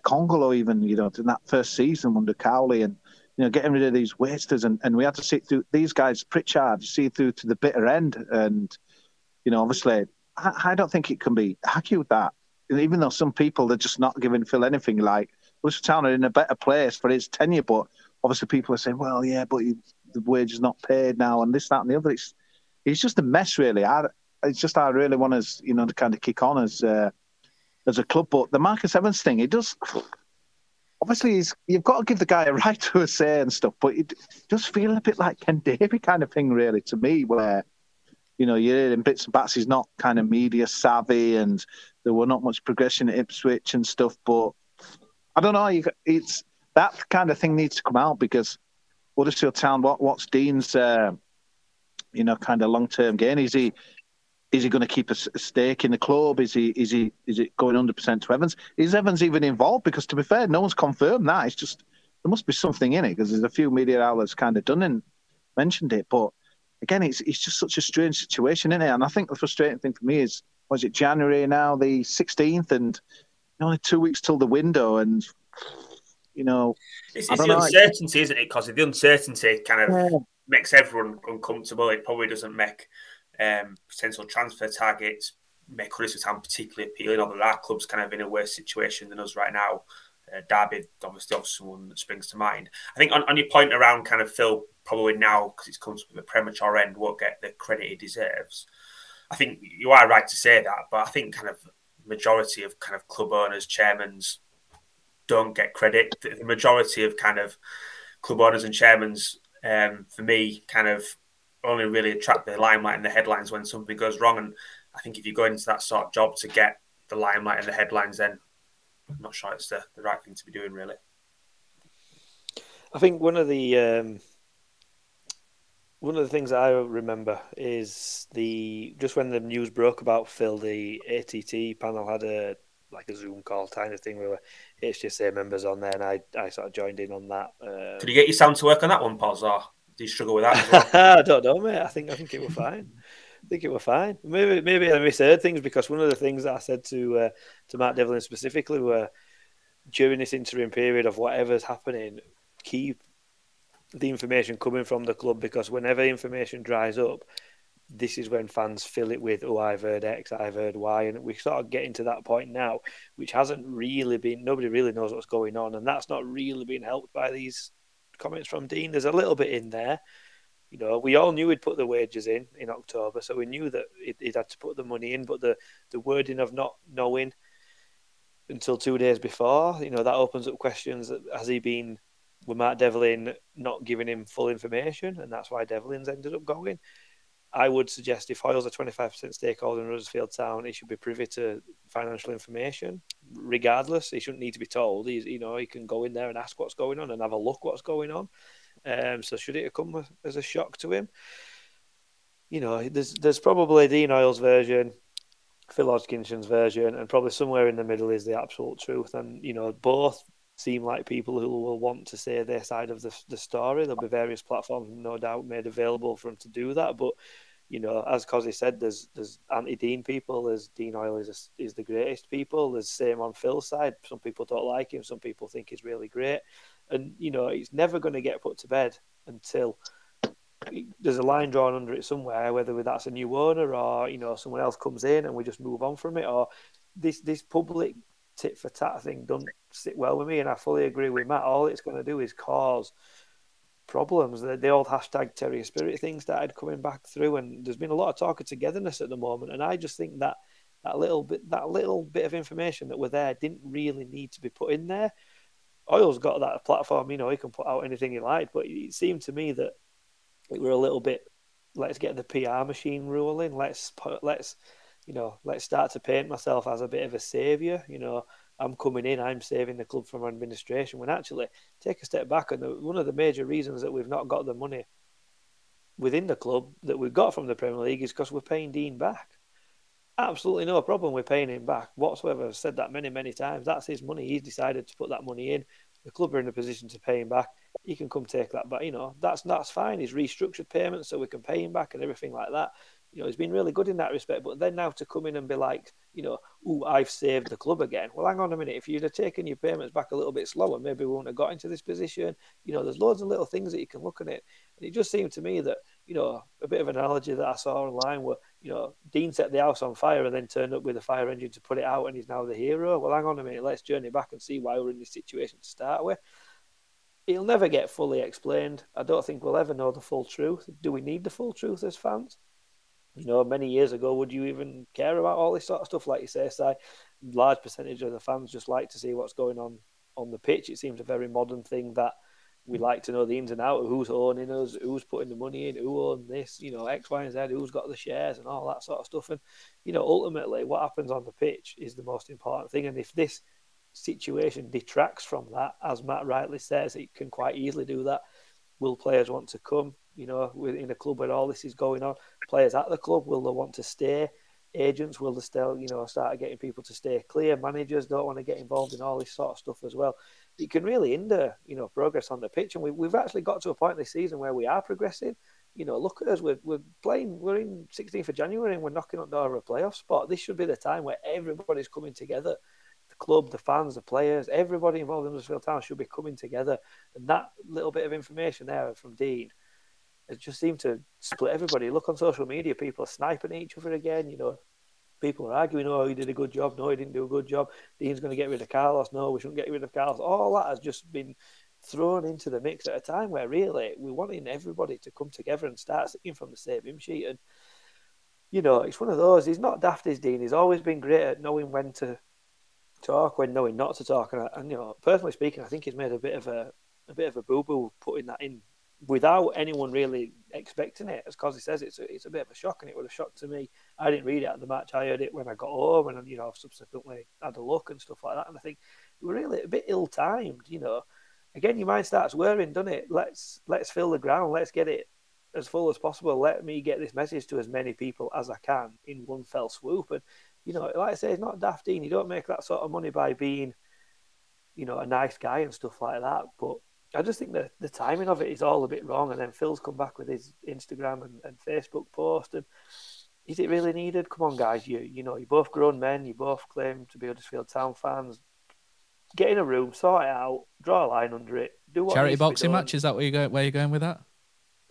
Kongolo even, you know, in that first season under Cowley and, you know, getting rid of these wasters. And, and we had to see through these guys, Pritchard, see through to the bitter end. And, you know, obviously, I, I don't think it can be argued that. Even though some people, they're just not giving Phil anything like, Worcester Town are in a better place for his tenure, but obviously people are saying, well, yeah, but he, the wage is not paid now, and this, that, and the other. It's it's just a mess, really. I, it's just I really want us, you know, to kind of kick on as uh, as a club. But the Marcus Evans thing, it does. Obviously, you've got to give the guy a *laughs* right to a say and stuff, but it does feel a bit like Ken Davy kind of thing, really, to me, where you know, you're hearing bits and bats. He's not kind of media savvy, and there were not much progression at Ipswich and stuff. But I don't know. It's that kind of thing needs to come out because Huddersfield Town. What what's Dean's, uh, you know, kind of long term gain? Is he is he going to keep a, stake in the club? Is he is he is it going hundred percent to Evans? Is Evans even involved? Because to be fair, no one's confirmed that. It's just there must be something in it because there's a few media outlets kind of done and mentioned it, but. Again, it's it's just such a strange situation, isn't it? And I think the frustrating thing for me is, was it January now, the 16th, and only two weeks till the window, and you know, it's, it's the know, uncertainty, isn't it? Because the uncertainty kind of yeah. makes everyone uncomfortable. It probably doesn't make um, potential transfer targets make Huddersfield Town particularly appealing. Although our club's kind of in a worse situation than us right now. Uh, Derby, obviously, obviously, one that springs to mind. I think on, on your point around kind of Phil, probably now because it's come to the premature end, won't get the credit he deserves. I think you are right to say that, but I think kind of majority of kind of club owners, chairmans, don't get credit. The majority of kind of club owners and chairmans, um, for me, kind of only really attract the limelight and the headlines when something goes wrong. And I think if you go into that sort of job to get the limelight and the headlines, then I'm not sure it's the, the right thing to be doing, really. I think one of the um, one of the things I remember is the just when the news broke about Phil, the ATT panel had a like a Zoom call kind of thing where HJSA members on there, and I, I sort of joined in on that. Um, Could you get your sound to work on that one, or do you struggle with that? Well? *laughs* I don't know, mate. I think I think it was fine. I think it was fine. Maybe maybe I misheard things because one of the things that I said to uh, to Matt Devlin specifically were during this interim period of whatever's happening, keep the information coming from the club because whenever information dries up, this is when fans fill it with, oh, I've heard X, I've heard Y. And we sort of getting to that point now, which hasn't really been, nobody really knows what's going on. And that's not really been helped by these comments from Dean. There's a little bit in there. You know, we all knew he'd put the wages in in October, so we knew that he'd had to put the money in. But the, the wording of not knowing until two days before, you know, that opens up questions. Has he been with Matt Devlin not giving him full information? And that's why Devlin's ended up going. I would suggest if Hoyle's a 25% stakeholder in Huddersfield Town, he should be privy to financial information. Regardless, he shouldn't need to be told. He's, you know, he can go in there and ask what's going on and have a look what's going on. Um, so should it have come as a shock to him? You know, there's there's probably Dean Hoyle's version, Phil Hodgkinson's version, and probably somewhere in the middle is the absolute truth. And you know, both seem like people who will want to say their side of the, the story. There'll be various platforms, no doubt, made available for them to do that. But you know, as Cosy said, there's there's anti-Dean people. There's Dean Hoyle is a, is the greatest people. There's same on Phil's side. Some people don't like him. Some people think he's really great. And you know, he's never going to get put to bed until there's a line drawn under it somewhere. Whether that's a new owner or you know someone else comes in and we just move on from it, or this this public tit for tat thing doesn't sit well with me, and I fully agree with Matt. All it's going to do is cause problems. The, the old hashtag Terrier Spirit thing started coming back through, and there's been a lot of talk of togetherness at the moment. And I just think that that little bit, that little bit of information that were there, didn't really need to be put in there. Hoyle's got that platform, you know, he can put out anything he liked, but it seemed to me that we were a little bit. Let's get the PR machine rolling. Let's put, let's you know, let's start to paint myself as a bit of a saviour. You know, I'm coming in, I'm saving the club from administration. When actually, take a step back, and the, one of the major reasons that we've not got the money within the club that we've got from the Premier League is because we're paying Dean back. Absolutely no problem with paying him back whatsoever. I've said that many, many times. That's his money. He's decided to put that money in. the club are in a position to pay him back. He can come take that back. You know, that's that's fine. He's restructured payments so we can pay him back and everything like that. You know, he's been really good in that respect. But then now to come in and be like, you know, oh, I've saved the club again. Well, hang on a minute. If you'd have taken your payments back a little bit slower, maybe we wouldn't have got into this position. You know, there's loads of little things that you can look at it. And it just seemed to me that, you know, a bit of an analogy that I saw online where, you know, Dean set the house on fire and then turned up with a fire engine to put it out and he's now the hero. Well, hang on a minute. Let's journey back and see why we're in this situation to start with. It'll never get fully explained. I don't think we'll ever know the full truth. Do we need the full truth as fans? You know, many years ago, would you even care about all this sort of stuff? Like you say, Si, large percentage of the fans just like to see what's going on on the pitch. It seems a very modern thing that we mm. like to know the ins and outs of who's owning us, who's putting the money in, who owns this, you know, X, Y, and Z, who's got the shares and all that sort of stuff. And, you know, ultimately, what happens on the pitch is the most important thing. And if this situation detracts from that, as Matt rightly says, it can quite easily do that. Will players want to come? You know, in a club where all this is going on, players at the club will they want to stay? Agents will they still, you know, start getting people to stay clear? Managers don't want to get involved in all this sort of stuff as well. It can really hinder, you know, progress on the pitch. And we, we've actually got to a point this season where we are progressing. You know, look at us. We're, we're playing. We're in 16th of January and we're knocking on the door of a playoff spot. This should be the time where everybody's coming together the club, the fans, the players, everybody involved in Huddersfield Town should be coming together. And that little bit of information there from Dean it just seemed to split everybody. Look on social media, people are sniping each other again. You know, people are arguing, oh, he did a good job. No, he didn't do a good job. Dean's going to get rid of Carlos. No, we shouldn't get rid of Carlos. All that has just been thrown into the mix at a time where really we're wanting everybody to come together and start singing from the same hymn sheet. And, you know, it's one of those. He's not daft as Dean. He's always been great at knowing when to talk, when knowing not to talk. And, and you know, personally speaking, I think he's made a bit of a a bit of a boo boo putting that in without anyone really expecting it. As Cosy says, it's a, it's a bit of a shock, and it was a shock to me. I didn't read it at the match. I heard it when I got home, and you know, subsequently had a look and stuff like that. And I think we're really a bit ill timed. You know, again, your mind starts whirring, doesn't it? Let's let's fill the ground. Let's get it as full as possible. Let me get this message to as many people as I can in one fell swoop. And you know, like I say, it's not dafting. You don't make that sort of money by being, you know, a nice guy and stuff like that. But I just think that the timing of it is all a bit wrong. And then Phil's come back with his Instagram and, and Facebook post. And is it really needed? Come on, guys. You you know, you're both grown men. You both claim to be Huddersfield Town fans. Get in a room, sort it out, draw a line under it. Do what charity boxing match. Is that where you go? Where you going with that?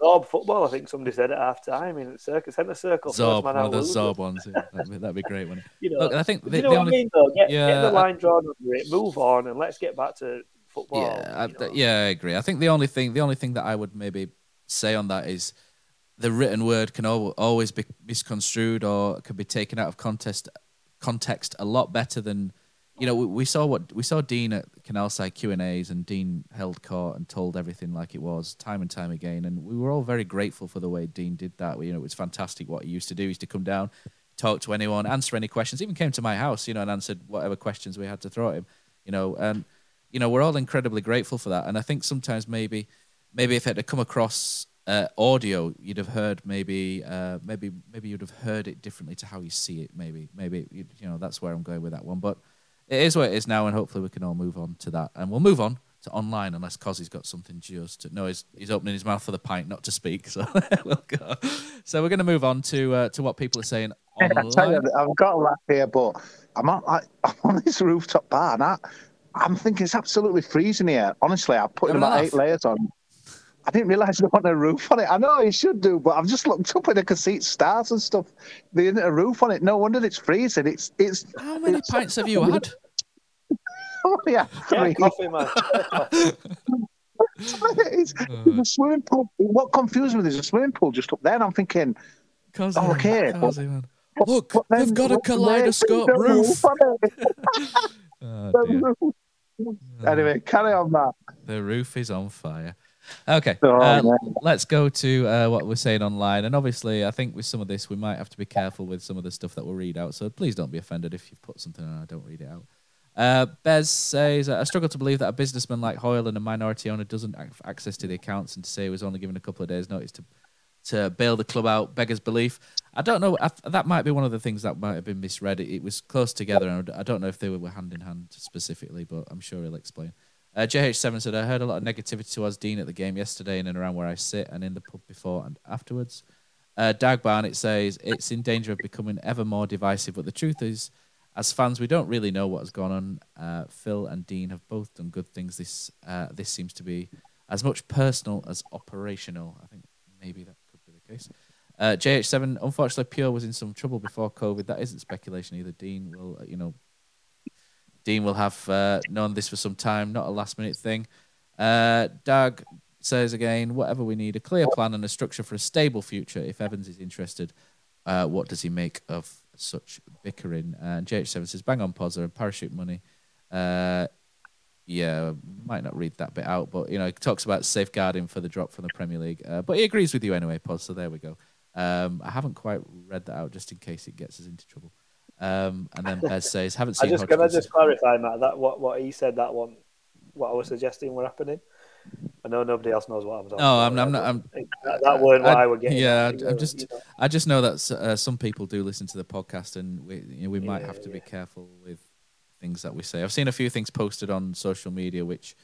Zorb football, I think somebody said at half time in the circus, centre circle. Zorb, one of the Zorb ones. Yeah. That'd, be, that'd be great one. *laughs* you know, Look, I think the, you know the what only, I mean, though? Get, yeah, get the line drawn under it, move on, and let's get back to football. Yeah, I, you know. yeah, I agree. I think the only thing, the only thing that I would maybe say on that is the written word can al- always be misconstrued or can be taken out of context context a lot better than you know we, we saw what we saw Dean at Canalside Q and A's and Dean held court and told everything like it was time and time again and we were all very grateful for the way Dean did that. You know it was fantastic what he used to do. He used to come down, talk to anyone, answer any questions. Even came to my house, you know, and answered whatever questions we had to throw at him. You know, and you know we're all incredibly grateful for that. And I think sometimes maybe maybe if it had come across uh, audio, you'd have heard maybe uh, maybe maybe you'd have heard it differently to how you see it. Maybe maybe you know that's where I'm going with that one. But it is what it is now, and hopefully we can all move on to that. And we'll move on to online unless Cozzy's got something just to. No, he's he's opening his mouth for the pint, not to speak. So *laughs* we'll go. So we're going to move on to uh, to what people are saying *laughs* tell you, online. I've got a laugh here, but I'm on, I, *laughs* I'm on this rooftop bar and I, I'm thinking it's absolutely freezing here. Honestly, I put in Have a about eight layers on. I didn't realise there wasn't a roof on it. I know it should do, but I've just looked up and I can see stars and stuff. There isn't a roof on it. No wonder it's freezing. It's it's. How many it's- pints have you *laughs* had? Oh, yeah, Get a three. coffee, man. Get a *laughs* it's, a swimming pool. What confused me? There's a swimming pool just up there, and I'm thinking, Cozzy, Oh, man, okay, but- man. but- Look, but then they've got a what's the way- kaleidoscope there's roof. on it. *laughs* Oh, The dear. roof. Anyway, carry on, Matt. The roof is on fire. Okay, Oh, uh, let's go to uh, what we're saying online. And obviously, I think with some of this, we might have to be careful with some of the stuff that we'll read out. So please don't be offended if you've put something and I don't read it out. Uh, Bez says, I struggle to believe that a businessman like Hoyle and a minority owner doesn't have access to the accounts and to say he was only given a couple of days' notice to to bail the club out beggars belief. I don't know. I, that might be one of the things that might have been misread. It, it was close together, and I don't know if they were hand in hand specifically, but I'm sure he'll explain. Uh, JH7 said, I heard a lot of negativity towards Dean at the game yesterday in and around where I sit and in the pub before and afterwards. Uh, Dag Barnett says, it's in danger of becoming ever more divisive, but the truth is, as fans, we don't really know what has gone on. Uh, Phil and Dean have both done good things. This uh, this seems to be as much personal as operational. I think maybe that could be the case. Uh, JH7, unfortunately, Pure was in some trouble before COVID. That isn't speculation either. Dean will, you know, Dean will have uh, known this for some time, not a last minute thing. Uh, Doug says again, whatever we need, a clear plan and a structure for a stable future. If Evans is interested, uh, what does he make of such bickering? And JH7 says, bang on Pozza and parachute money. Uh, yeah, might not read that bit out, but you know, he talks about safeguarding for the drop from the Premier League. Uh, but he agrees with you anyway, Poz. So there we go. Um, I haven't quite read that out just in case it gets us into trouble. Um, and then Bez *laughs* says, "Haven't seen." I just, can I just clarify, Matt? That what what he said that one, what I was suggesting were happening. I know nobody else knows what I'm talking. No, I'm, I'm not. I'm, that, that weren't what I, I were getting. Yeah, I'm just. You know. I just know that uh, some people do listen to the podcast, and we you know, we might yeah, have to yeah. be careful with things that we say. I've seen a few things posted on social media which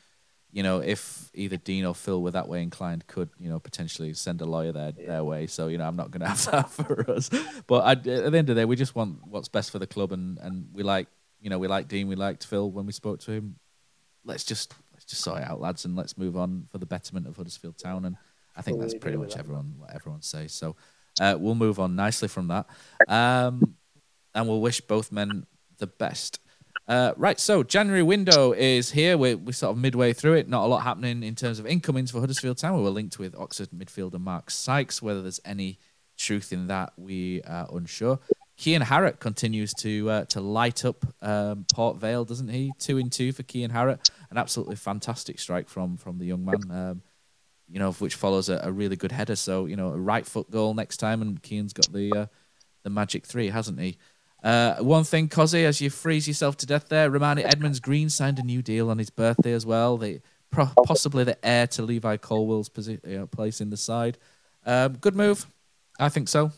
you know, if either Dean or Phil were that way inclined, could you know potentially send a lawyer their yeah. their way. So you know, I'm not going *laughs* to have that for us. But I, at the end of the day, we just want what's best for the club, and and we like you know we like Dean, we liked Phil when we spoke to him. Let's just let's just sort it out, lads, and let's move on for the betterment of Huddersfield Town. And I think that's pretty much everyone what everyone says. So uh, we'll move on nicely from that, um, and we'll wish both men the best. Uh, right, so January window is here. We're, we're sort of midway through it. Not a lot happening in terms of incomings for Huddersfield Town. We were linked with Oxford midfielder Mark Sykes. Whether there's any truth in that, we are unsure. Kian Harratt continues to uh, to light up um, Port Vale, doesn't he? Two in two for Kian Harratt. An absolutely fantastic strike from from the young man. Um, you know, which follows a, a, really good header. So you know, a right foot goal next time, and Kian's got the uh, the magic three, hasn't he? Uh, one thing, Cozzy, as you freeze yourself to death there, Rarmani Edmonds Green signed a new deal on his birthday as well. The possibly the heir to Levi Colwill's posi- you know, place in the side. Um, good move, I think so.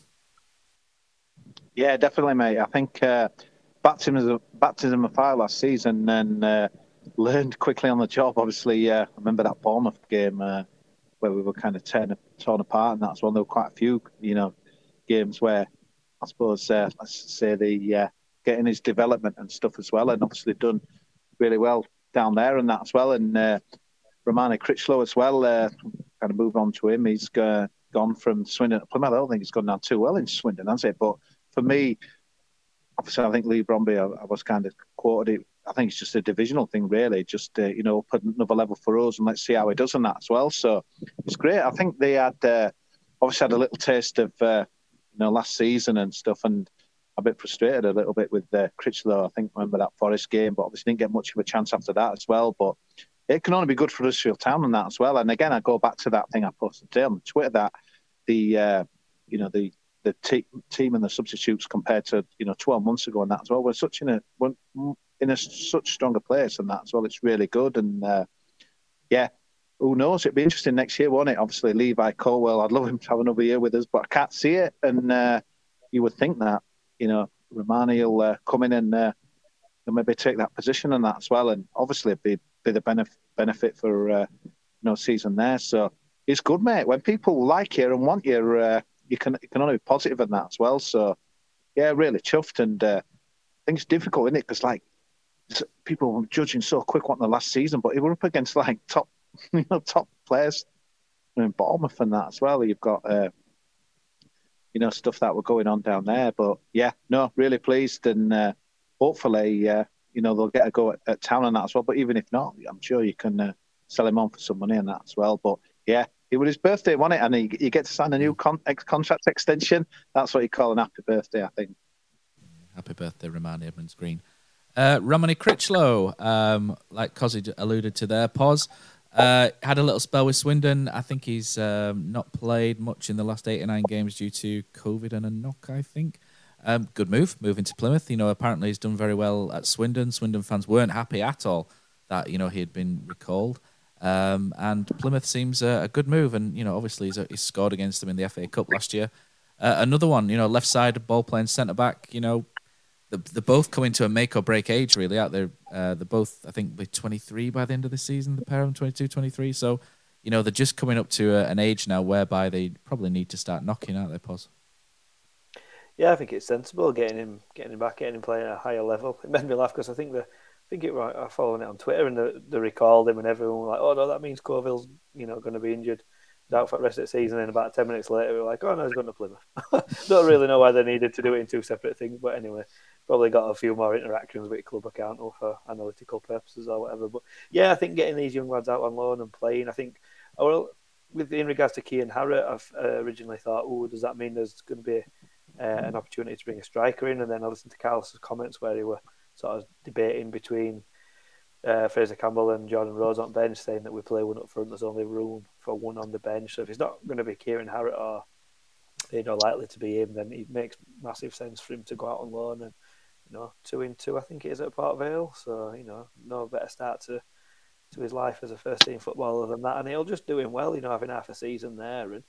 Yeah, definitely, mate. I think uh, baptism baptism of fire last season, and uh, learned quickly on the job. Obviously, uh, I remember that Bournemouth game uh, where we were kind of torn, torn apart, and that's one. There were quite a few, you know, games where I suppose, uh, let's say the uh, getting his development and stuff as well, and obviously done really well down there and that as well. And uh, Romoney Crichlow as well. Uh, kind of move on to him. He's uh, gone from Swindon. I don't think he's gone down too well in Swindon, has it? But for me, obviously, I think Leigh Bromby. I, I was kind of quoted it. I think it's just a divisional thing, really. Just uh, you know, put another level for us, and let's see how he does on that as well. So it's great. I think they had uh, obviously had a little taste of uh, know, last season and stuff. And a bit frustrated a little bit with uh, Crichlow. I think remember that Forest game, but obviously didn't get much of a chance after that as well. But it can only be good for Huddersfield Town and that as well. And again, I go back to that thing I posted today on Twitter that the uh, you know the the te- team and the substitutes compared to you know 12 months ago and that as well. We're such in a we're in a such stronger place and that as well. It's really good and uh, yeah, who knows? It'd be interesting next year, won't it? Obviously, Levi Colwill, I'd love him to have another year with us, but I can't see it. And uh, you would think that, you know, Rarmani will uh, come in and uh, maybe take that position and that as well. And obviously, it'd be, be the benefit, benefit for, uh, you know, season there. So it's good, mate. When people like you and want you, uh, you can you can only be positive in that as well. So, yeah, really chuffed. And uh, I think it's difficult, isn't it? Because, like, people were judging so quick on the last season, but he were up against, like, top *laughs* you know, top players in Bournemouth and that as well. You've got, uh, you know, stuff that were going on down there. But yeah, no, really pleased, and uh, hopefully, uh, you know, they'll get a go at, at, town and that as well. But even if not, I'm sure you can uh, sell him on for some money and that as well. But yeah, it was his birthday, wasn't it? And he, you get to sign a new con- ex- contract extension. That's what you call an happy birthday, I think. Happy birthday, Rarmani Edmonds Green. Uh, Romoney Crichlow, um, like Cozzy alluded to there, pause. Uh, had a little spell with Swindon. I think he's um, not played much in the last eight or nine games due to COVID and a knock. I think. Um, good move, moving to Plymouth. You know, apparently he's done very well at Swindon. Swindon fans weren't happy at all that you know he had been recalled. Um, and Plymouth seems a, a, good move, and you know, obviously he's, he's, scored against them in the FA Cup last year. Uh, another one, you know, left side ball playing centre back. You know, they're, they're both coming to a make or break age, really, out there. Uh, they're both, I think, be 23 by the end of the season, the pair of them, 22, 23. So, you know, they're just coming up to a, an age now whereby they probably need to start knocking their pos. Yeah, I think it's sensible getting him, getting him back, getting him playing at a higher level. It made me laugh because I think the, I think it right. I following it on Twitter and they, they recalled him and everyone was like, "Oh no, that means Colwill's, you know going to be injured, out for the rest of the season." And about ten minutes later, we are like, "Oh no, he's going to Plymouth." *laughs* Don't really know why they needed to do it in two separate things, but anyway, probably got a few more interactions with club account or for analytical purposes or whatever. But yeah, I think getting these young lads out on loan and playing, I think, well, with in regards to Kian Harratt, I've uh, originally thought, oh, does that mean there's going to be uh, an opportunity to bring a striker in? And then I listened to Carlos's comments where he were sort of debating between uh, Fraser Campbell and Jordan Rhodes on bench, saying that we play one up front. There's only room for one on the bench. So if he's not going to be Kian Harratt or you know likely to be him, then it makes massive sense for him to go out on loan and you know two in two. I think it is at Port Vale. So you know no better start to to his life as a first team footballer than that, and he'll just do him well. You know having half a season there and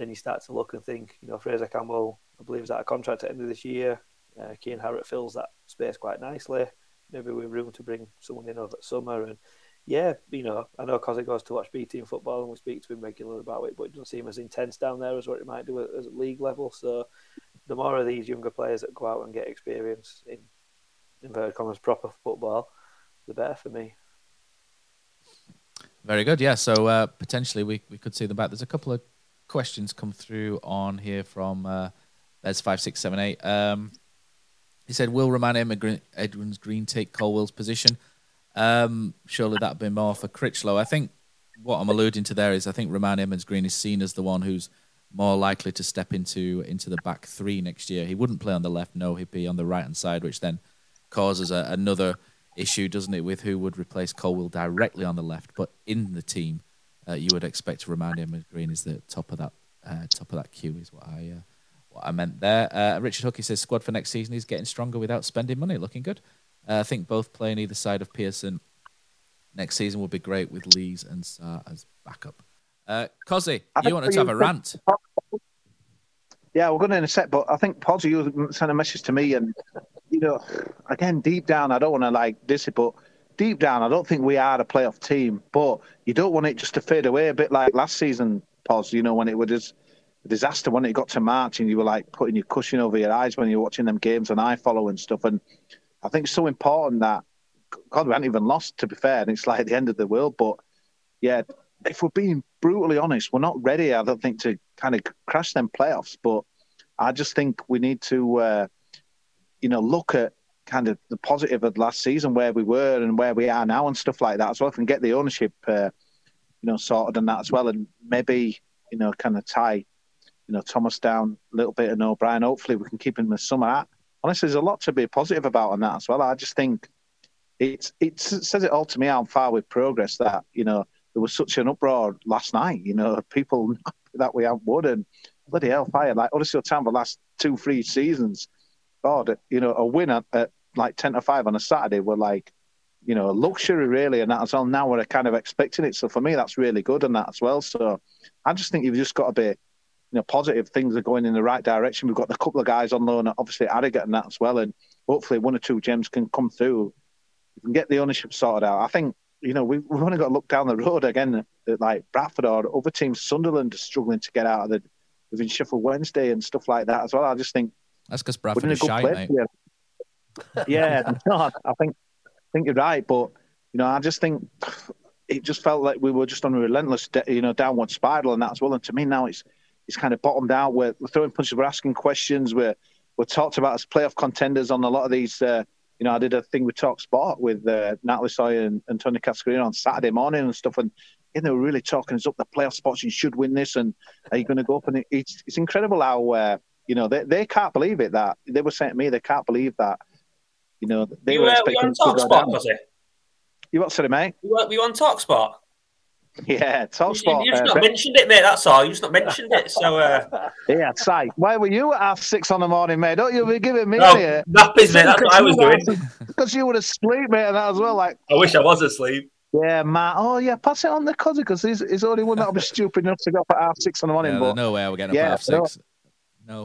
then you start to look and think, you know, Fraser Campbell, I believe, is out of contract at the end of this year. Uh, Kian Harratt fills that space quite nicely. Maybe we've room to bring someone in over the summer. And yeah, you know, I know he goes to watch B team football and we speak to him regularly about it, but it doesn't seem as intense down there as what it might do at, at league level. So the more of these younger players that go out and get experience in inverted commas proper football, the better for me. Very good. Yeah. So uh, potentially we, we could see them back. There's a couple of questions come through on here from uh, there's five six seven eight. Um, he said, "Will Rarmani Edmonds Green take Colwill's position?" Um, surely that'd be more for Crichlow. I think what I'm alluding to there is I think Rarmani Edmonds Green is seen as the one who's more likely to step into into the back three next year. He wouldn't play on the left, no, he'd be on the right hand side, which then causes a, another issue, doesn't it, with who would replace Colwill directly on the left, but in the team uh, you would expect Rarmani Green is the top of that uh, top of that queue is what I uh, what I meant there. Uh, Richard Hookie says squad for next season is getting stronger without spending money, looking good. Uh, I think both playing either side of Pearson next season will be great with Lees and Sarr as backup. Uh, Cozzy, you wanted to have a rant. Yeah, we're going to in a sec, but I think Podzy, you sent a message to me, and you know, again, deep down, I don't want to like diss it, but deep down, I don't think we are a playoff team, but you don't want it just to fade away a bit like last season, Pos, you know, when it was a disaster when it got to March and you were like putting your cushion over your eyes when you're watching them games on iFollow and stuff. And I think it's so important that, God, we haven't even lost, to be fair, and it's like the end of the world. But yeah, if we're being brutally honest, we're not ready, I don't think, to kind of crash them playoffs. But I just think we need to, uh, you know, look at kind of the positive of last season where we were and where we are now and stuff like that as well. And get the ownership, uh, you know, sorted and that as well, and maybe you know, kind of tie, you know, Thomas down a little bit and O'Brien. Hopefully, we can keep him the summer. Honestly, there's a lot to be positive about on that as well. I just think it's it says it all to me how far we've progressed. That you know there was such an uproar last night. You know, people *laughs* that we have won and bloody hellfire. Like Town the last two, three seasons. God, you know, a win at, at like 10 to 5 on a Saturday were like, you know, luxury really, and that as well. Now we're kind of expecting it. So for me, that's really good and that as well. So I just think you've just got to be, you know, positive. Things are going in the right direction. We've got a couple of guys on loan, obviously Harrogate and that as well. And hopefully one or two gems can come through. You can get the ownership sorted out. I think, you know, we've, we've only got to look down the road again at like Bradford or other teams. Sunderland are struggling to get out of the, within Sheffield Wednesday and stuff like that as well. I just think. That's because Bradford is shy, mate. Yeah, *laughs* no, I think I think you're right, but you know, I just think it just felt like we were just on a relentless, you know, downward spiral, and that as well. And to me now, it's it's kind of bottomed out. We're, we're throwing punches, we're asking questions, we're we're talked about as playoff contenders on a lot of these. Uh, you know, I did a thing with Talk Sport with uh, Natalie Sawyer and, and Tony Cascarino on Saturday morning and stuff, and you know, they were really talking us up the playoff spots. You should win this, and are you going to go up? And it, it's it's incredible how uh, you know they they can't believe it that they were saying to me they can't believe that you know, they you, were uh, expecting to go down. Was it? You what, sorry, mate? We were, were you on Talksport? Yeah, Talksport. You, have just uh, not mentioned it, mate. That's all. You just not mentioned it. So, uh... *laughs* yeah, say, why were you at half six on the morning, mate? Don't you be giving me no, nappies, mate. That's what I was doing. Because you were asleep, mate, and that as well. Like, I wish I was asleep. Yeah, Matt. Oh, yeah. Pass it on the cousin because he's, he's only one that'll be stupid enough to go up at half six on the morning. Yeah, but no way we're getting up yeah, at half six. No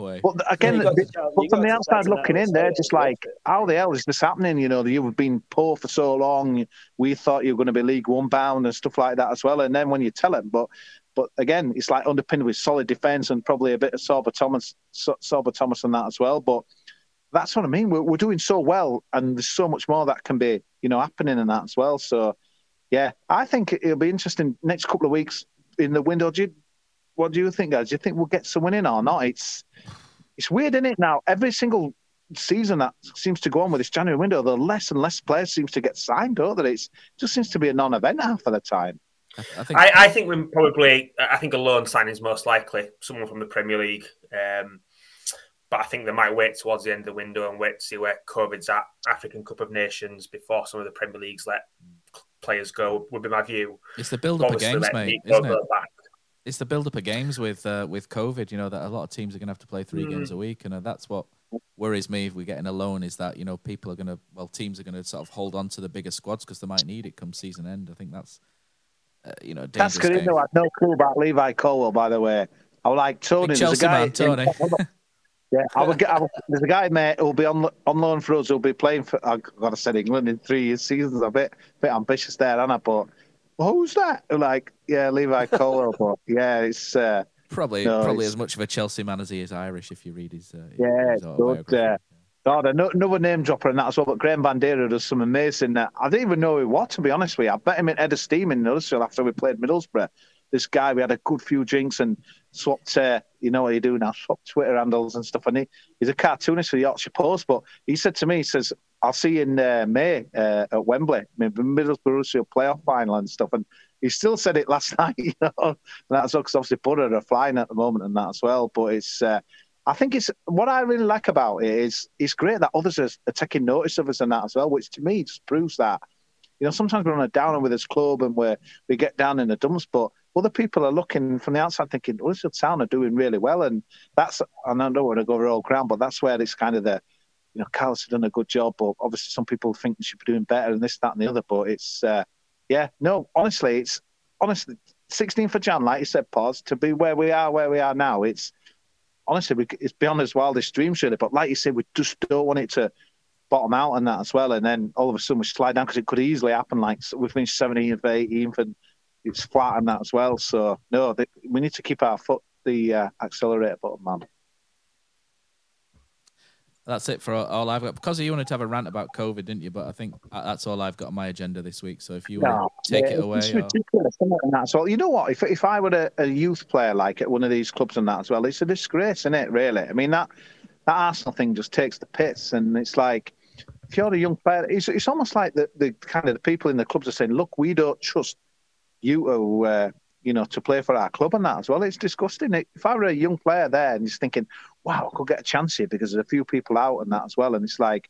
way. But again, got the- tell- but from the outside looking in, they're just like, how the hell is this happening? You know, you've been poor for so long. We thought you were going to be League One bound and stuff like that as well. And then when you tell them, but but again, it's like underpinned with solid defence and probably a bit of Sorba Thomas, So- Sorba Thomas and that as well. But that's what I mean. We're, we're doing so well, and there's so much more that can be, you know, happening in that as well. So, yeah, I think it'll be interesting next couple of weeks in the window. Do you, what do you think, guys? Do you think we'll get someone in or not? It's it's weird, isn't it? Now every single season that seems to go on with this January window, the less and less players seems to get signed, don't they? It's, it just seems to be a non-event half of the time. I think I, I think we're probably. I think a loan signing is most likely someone from the Premier League. Um, but I think they might wait towards the end of the window and wait to see where COVID's at African Cup of Nations before some of the Premier Leagues let players go. Would be my view. it's the build up of Obviously, games, mate, isn't it? back. It's the build up of games with uh, with COVID. You know that a lot of teams are going to have to play three games a week, and uh, that's what worries me. If we get in a loan, is that you know people are going to well teams are going to sort of hold on to the bigger squads because they might need it come season end. I think that's uh, you know That's good. I had no clue about Levi Colwill, by the way. I was like Tony. Big Chelsea guy. man, Tony. *laughs* yeah, I would get. I there's a guy, mate, who'll be on on loan for us. Who'll be playing for. I've gotta say England in three years seasons. A bit bit ambitious there, Anna. But well, who's that? Like, yeah, Levi *laughs* Colwill. but yeah, it's. Uh, Probably No, probably it's- as much of a Chelsea man as he is Irish. If you read his uh, Yeah, his good. Uh, God, another name dropper and that as well. But Graeme Bandeira does some amazing. Uh, I didn't even know who he was, to be honest with you. I bet him in head of steam in Huddersfield after we played Middlesbrough. This guy, we had a good few drinks and swapped. Uh, you know what you do now? Swapped Twitter handles and stuff. And he, he's a cartoonist for the Yorkshire Post. But he said to me, he says, "I'll see you in uh, May uh, at Wembley, Middlesbrough playoff final and stuff." And he still said it *laughs* last night. You know, and that's because obviously Butter are flying at the moment and that as well. But it's. Uh, I think it's what I really like about it is it's great that others are, are taking notice of us and that as well, which to me just proves that you know sometimes we're on a downer with this club and we we get down in the dumps, but other people are looking from the outside thinking "Oh, Huddersfield Town are doing really well, and that's and I don't want to go over all ground, but that's where it's kind of the you know Carlos has done a good job, but obviously some people think we should be doing better and this that and the other, but it's uh, yeah no honestly it's honestly 16th of Jan like you said, pause to be where we are where we are now it's honestly, we, it's beyond his wildest dreams, really. But like you said, we just don't want it to bottom out and that as well. And then all of a sudden we slide down because it could easily happen. Like we finished 17th, 18th, and it's flat and that as well. So no, they, we need to keep our foot the uh, accelerator button, man. That's it for all I've got. Because you wanted to have a rant about COVID, didn't you? But I think that's all I've got on my agenda this week. So if you want No, to take yeah, it away, It's ridiculous? And that's all. You know what? If if I were a, a youth player like at one of these clubs and that as well, it's a disgrace, isn't it? Really. I mean that that Arsenal thing just takes the piss, and it's like if you're a young player, it's it's almost like the the kind of the people in the clubs are saying, look, we don't trust you to. Uh, you know, to play for our club and that as well. It's disgusting. If I were a young player there and just thinking, wow, I could get a chance here because there's a few people out and that as well. And it's like,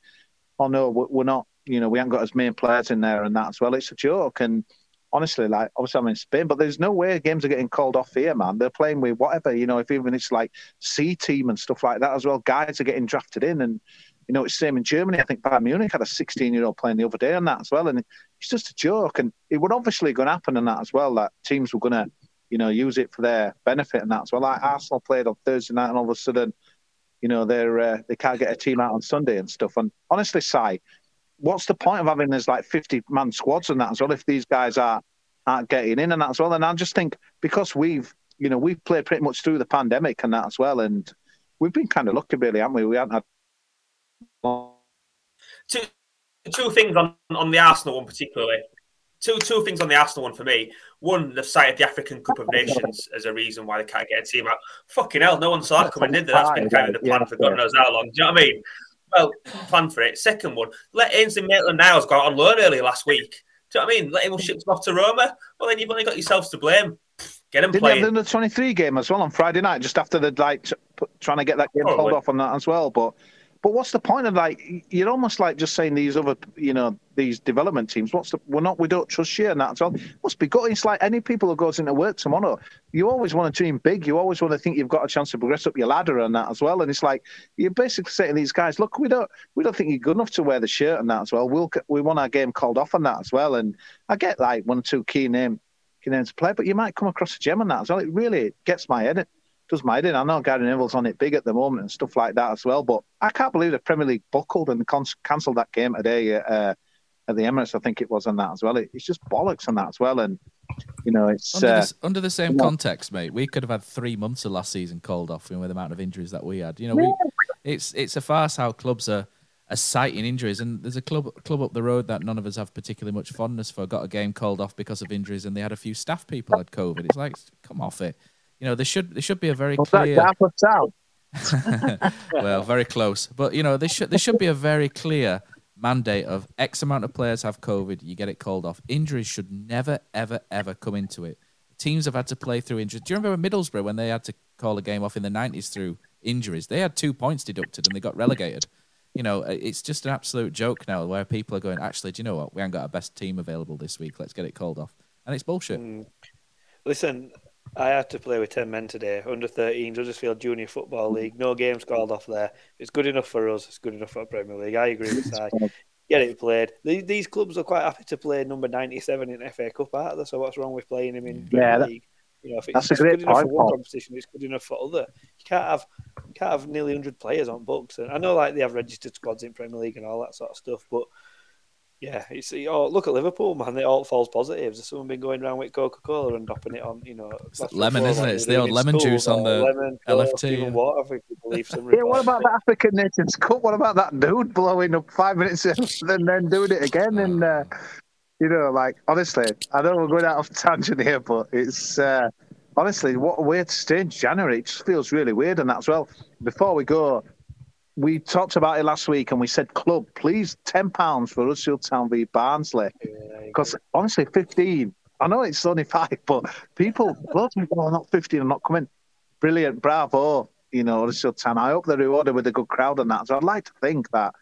oh no, we're we're not, you know, we haven't got as many players in there and that as well. It's a joke. And honestly, like, obviously I'm in Spain, but there's no way games are getting called off here, man. They're playing with whatever, you know, if even it's like C team and stuff like that as well. Guys are getting drafted in and, you know, it's the same in Germany. I think Bayern Munich had a 16 year old playing the other day on that as well. And it's just a joke. And it would obviously going to happen in that as well, that teams were going to, you know, use it for their benefit and that as well. Like Arsenal played on Thursday night and all of a sudden, you know, they're uh, they can't get a team out on Sunday and stuff. And honestly, Si, what's the point of having this like 50 man squads and that as well if these guys are aren't getting in and that as well? And I just think because we've, you know, we've played pretty much through the pandemic and that as well. And we've been kind of lucky, really, haven't we? We haven't had two things on, on the Arsenal one particularly. Two two things on the Arsenal one for me. One, they've cited the African Cup of Nations as a reason why they can't get a team out. Fucking hell, no one saw that coming, did they? That's been kind of the plan for God knows how long. Do you know what I mean? Well, plan for it. Second one, let Ainsley Maitland-Niles go out on loan early last week. Do you know what I mean? Let him ship off to Roma. Well, then you've only got yourselves to blame. Get him Didn't playing. they have the 23 game as well on Friday night, just after the like trying to get that game Probably. called off on that as well. But but what's the point of like you're almost like just saying these other you know these development teams. What's the we're not we don't trust you and that as well. Must be good. It's like any people who goes into work tomorrow. You always want to dream big. You always want to think you've got a chance to progress up your ladder and that as well. And it's like you're basically saying these guys, look, we don't we don't think you're good enough to wear the shirt and that as well. We'll we want our game called off on that as well. And I get like one or two key name key names to play, but you might come across a gem on that as well. It really gets my head does my head in. I know Gary Neville's on it big at the moment and stuff like that as well. But I can't believe the Premier League buckled and con- cancelled that game today uh, at the Emirates. I think it was on that as well. It, it's just bollocks on that as well. And you know, it's under, uh, the, under the same context, mate. We could have had three months of last season called off with the amount of injuries that we had. You know, we, it's it's a farce how clubs are, are citing injuries. And there's a club club up the road that none of us have particularly much fondness for. Got a game called off because of injuries, and they had a few staff people had COVID. It's like, come off it. You know, there should there should be a very What's clear. that, *laughs* well, very close. But you know, there should there should be a very clear mandate of X amount of players have COVID, you get it called off. Injuries should never, ever, ever come into it. Teams have had to play through injuries. Do you remember Middlesbrough when they had to call a game off in the nineties through injuries? They had two points deducted and they got relegated. You know, it's just an absolute joke now where people are going, actually, do you know what? We haven't got our best team available this week. Let's get it called off. And it's bullshit. Mm. Listen, I had to play with 10 men today, under 13s, Huddersfield Junior Football hmm. League. No games called off there. It's good enough for us. It's good enough for Premier League. I agree with *laughs* that. Get it played. These clubs are quite happy to play number 97 in FA Cup, aren't they? So what's wrong with playing him in Premier Yeah, that- League? You know, if that's it's great good enough for one competition, it's good enough for other. You can't have you can't have nearly 100 players on books. And I know like they have registered squads in Premier League and all that sort of stuff, but yeah, you see, oh look at Liverpool, man. It all falls positives. There's someone been going around with Coca Cola and dropping it on, you know, It's lemon, isn't it? It's the old lemon juice on the lemon, LFT, even yeah. water. I think people leave some. Yeah, what about the African Nations Cup? What about that dude blowing up five minutes *laughs* and then doing it again? And uh, you know, like honestly, I know we're going out of tangent here, but it's uh, honestly what a weird stage January. It just feels really weird, and that as well. Before we go, we talked about it last week, and we said, "Club, please, ten pounds for Huddersfield Town v Barnsley," because honestly, fifteen. I know it's only five, but people, loads of people are not fifteen. I'm not coming. Brilliant, bravo. You know, Huddersfield Town. I hope they're rewarded with a good crowd and that. So I'd like to think that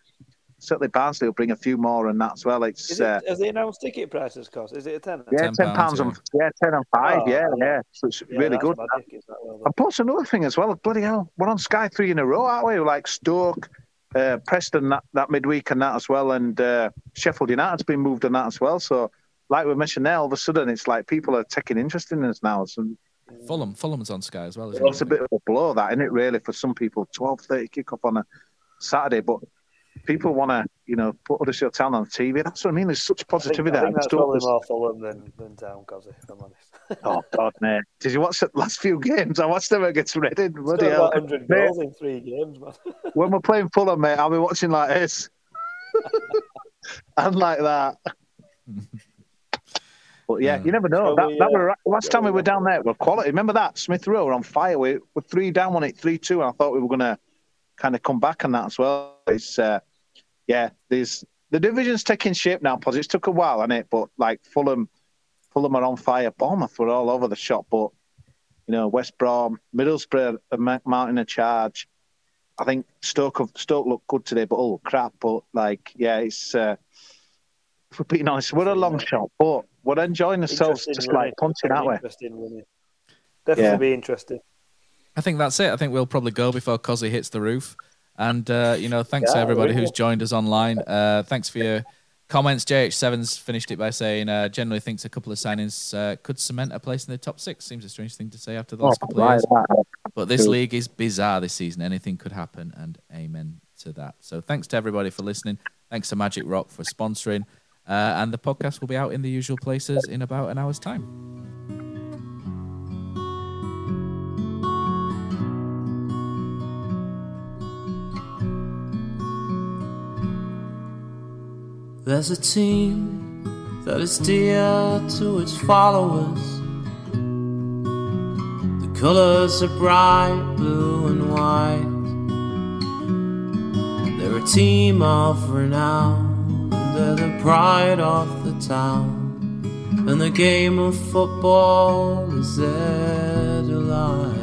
certainly Barnsley will bring a few more and that as well. It's Is it, uh, have they announced ticket prices cost? Is it a tenner? yeah, ten pounds and yeah, ten and five. Oh, yeah, yeah. yeah. So it's Yeah, really good. magic, is that well. And plus another thing as well, bloody hell, we're on Sky three in a row, aren't we? Like Stoke, uh, Preston that, that midweek and that as well, and uh, Sheffield United's been moved on that as well. So, like we mentioned there, all of a sudden it's like people are taking interest in us now. So Fulham, Fulham's on Sky as well. Isn't it's a bit of a blow, that isn't it? Really, for some people, twelve thirty kick off on a Saturday, but people want to, you know, put Huddersfield Town on TV. That's what I mean. There's such I think, positivity I there. think that's Stoke probably was- more Fulham than, than Town, Cosy, if I'm honest. Oh God, mate! Did you watch the last few games? I watched them against Reading. Bloody Still hell, got 100 Mate, goals in three games, man. *laughs* when we're playing Fulham, mate, I'll be watching like this, *laughs* and like that. But yeah, you never know. Shall That, we, that uh, were, last shall time we we were down there, we're quality. Remember that Smith Rowe were on fire. We were three down on it, three two, and I thought we were gonna kind of come back on that as well. It's uh, yeah, there's the division's taking shape now. Pos it took a while, and it, but like Fulham, Fulham are on fire. Bournemouth were all over the shop, but you know West Brom, Middlesbrough mounting a charge. I think Stoke have, Stoke looked good today, but oh crap! But like, yeah, it's uh, if we're being honest, we're a long shot, but we're enjoying ourselves just like punching that way. Definitely Yeah. be interesting. I think that's it. I think we'll probably go before Cozzy hits the roof. And uh, you know, thanks to everybody who's joined us online. Uh, thanks for your comments. JH7's finished it by saying uh, generally thinks a couple of signings uh, could cement a place in the top six. Seems a strange thing to say after the last Oh, couple of years. right. But this league is bizarre this season. Anything could happen, and amen to that. So thanks to everybody for listening. Thanks to Magic Rock for sponsoring. Uh, and the podcast will be out in the usual places in about an hour's time. There's a team that is dear to its followers. The colors are bright blue and white. They're a team of renown, they're the pride of the town. And the game of football is their delight.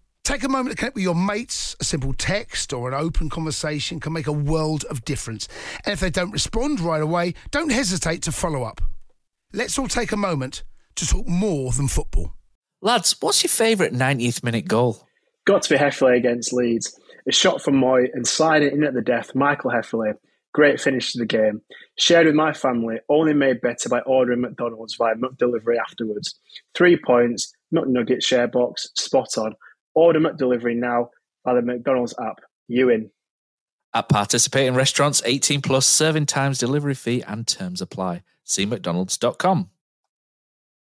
Take a moment to connect with your mates. A simple text or an open conversation can make a world of difference. And if they don't respond right away, don't hesitate to follow up. Let's all take a moment to talk more than football. Lads, what's your favourite 90th minute goal? Got to be Hefele against Leeds. A shot from Mooy and sliding in at the death, Michael Hefele. Great finish to the game. Shared with my family, only made better by ordering McDonald's via McDelivery afterwards. Three points, McNugget share box, spot on. Order McDelivery now by the McDonald's app. You in? At participating restaurants, 18 plus serving times, delivery fee, and terms apply. See McDonald's.com.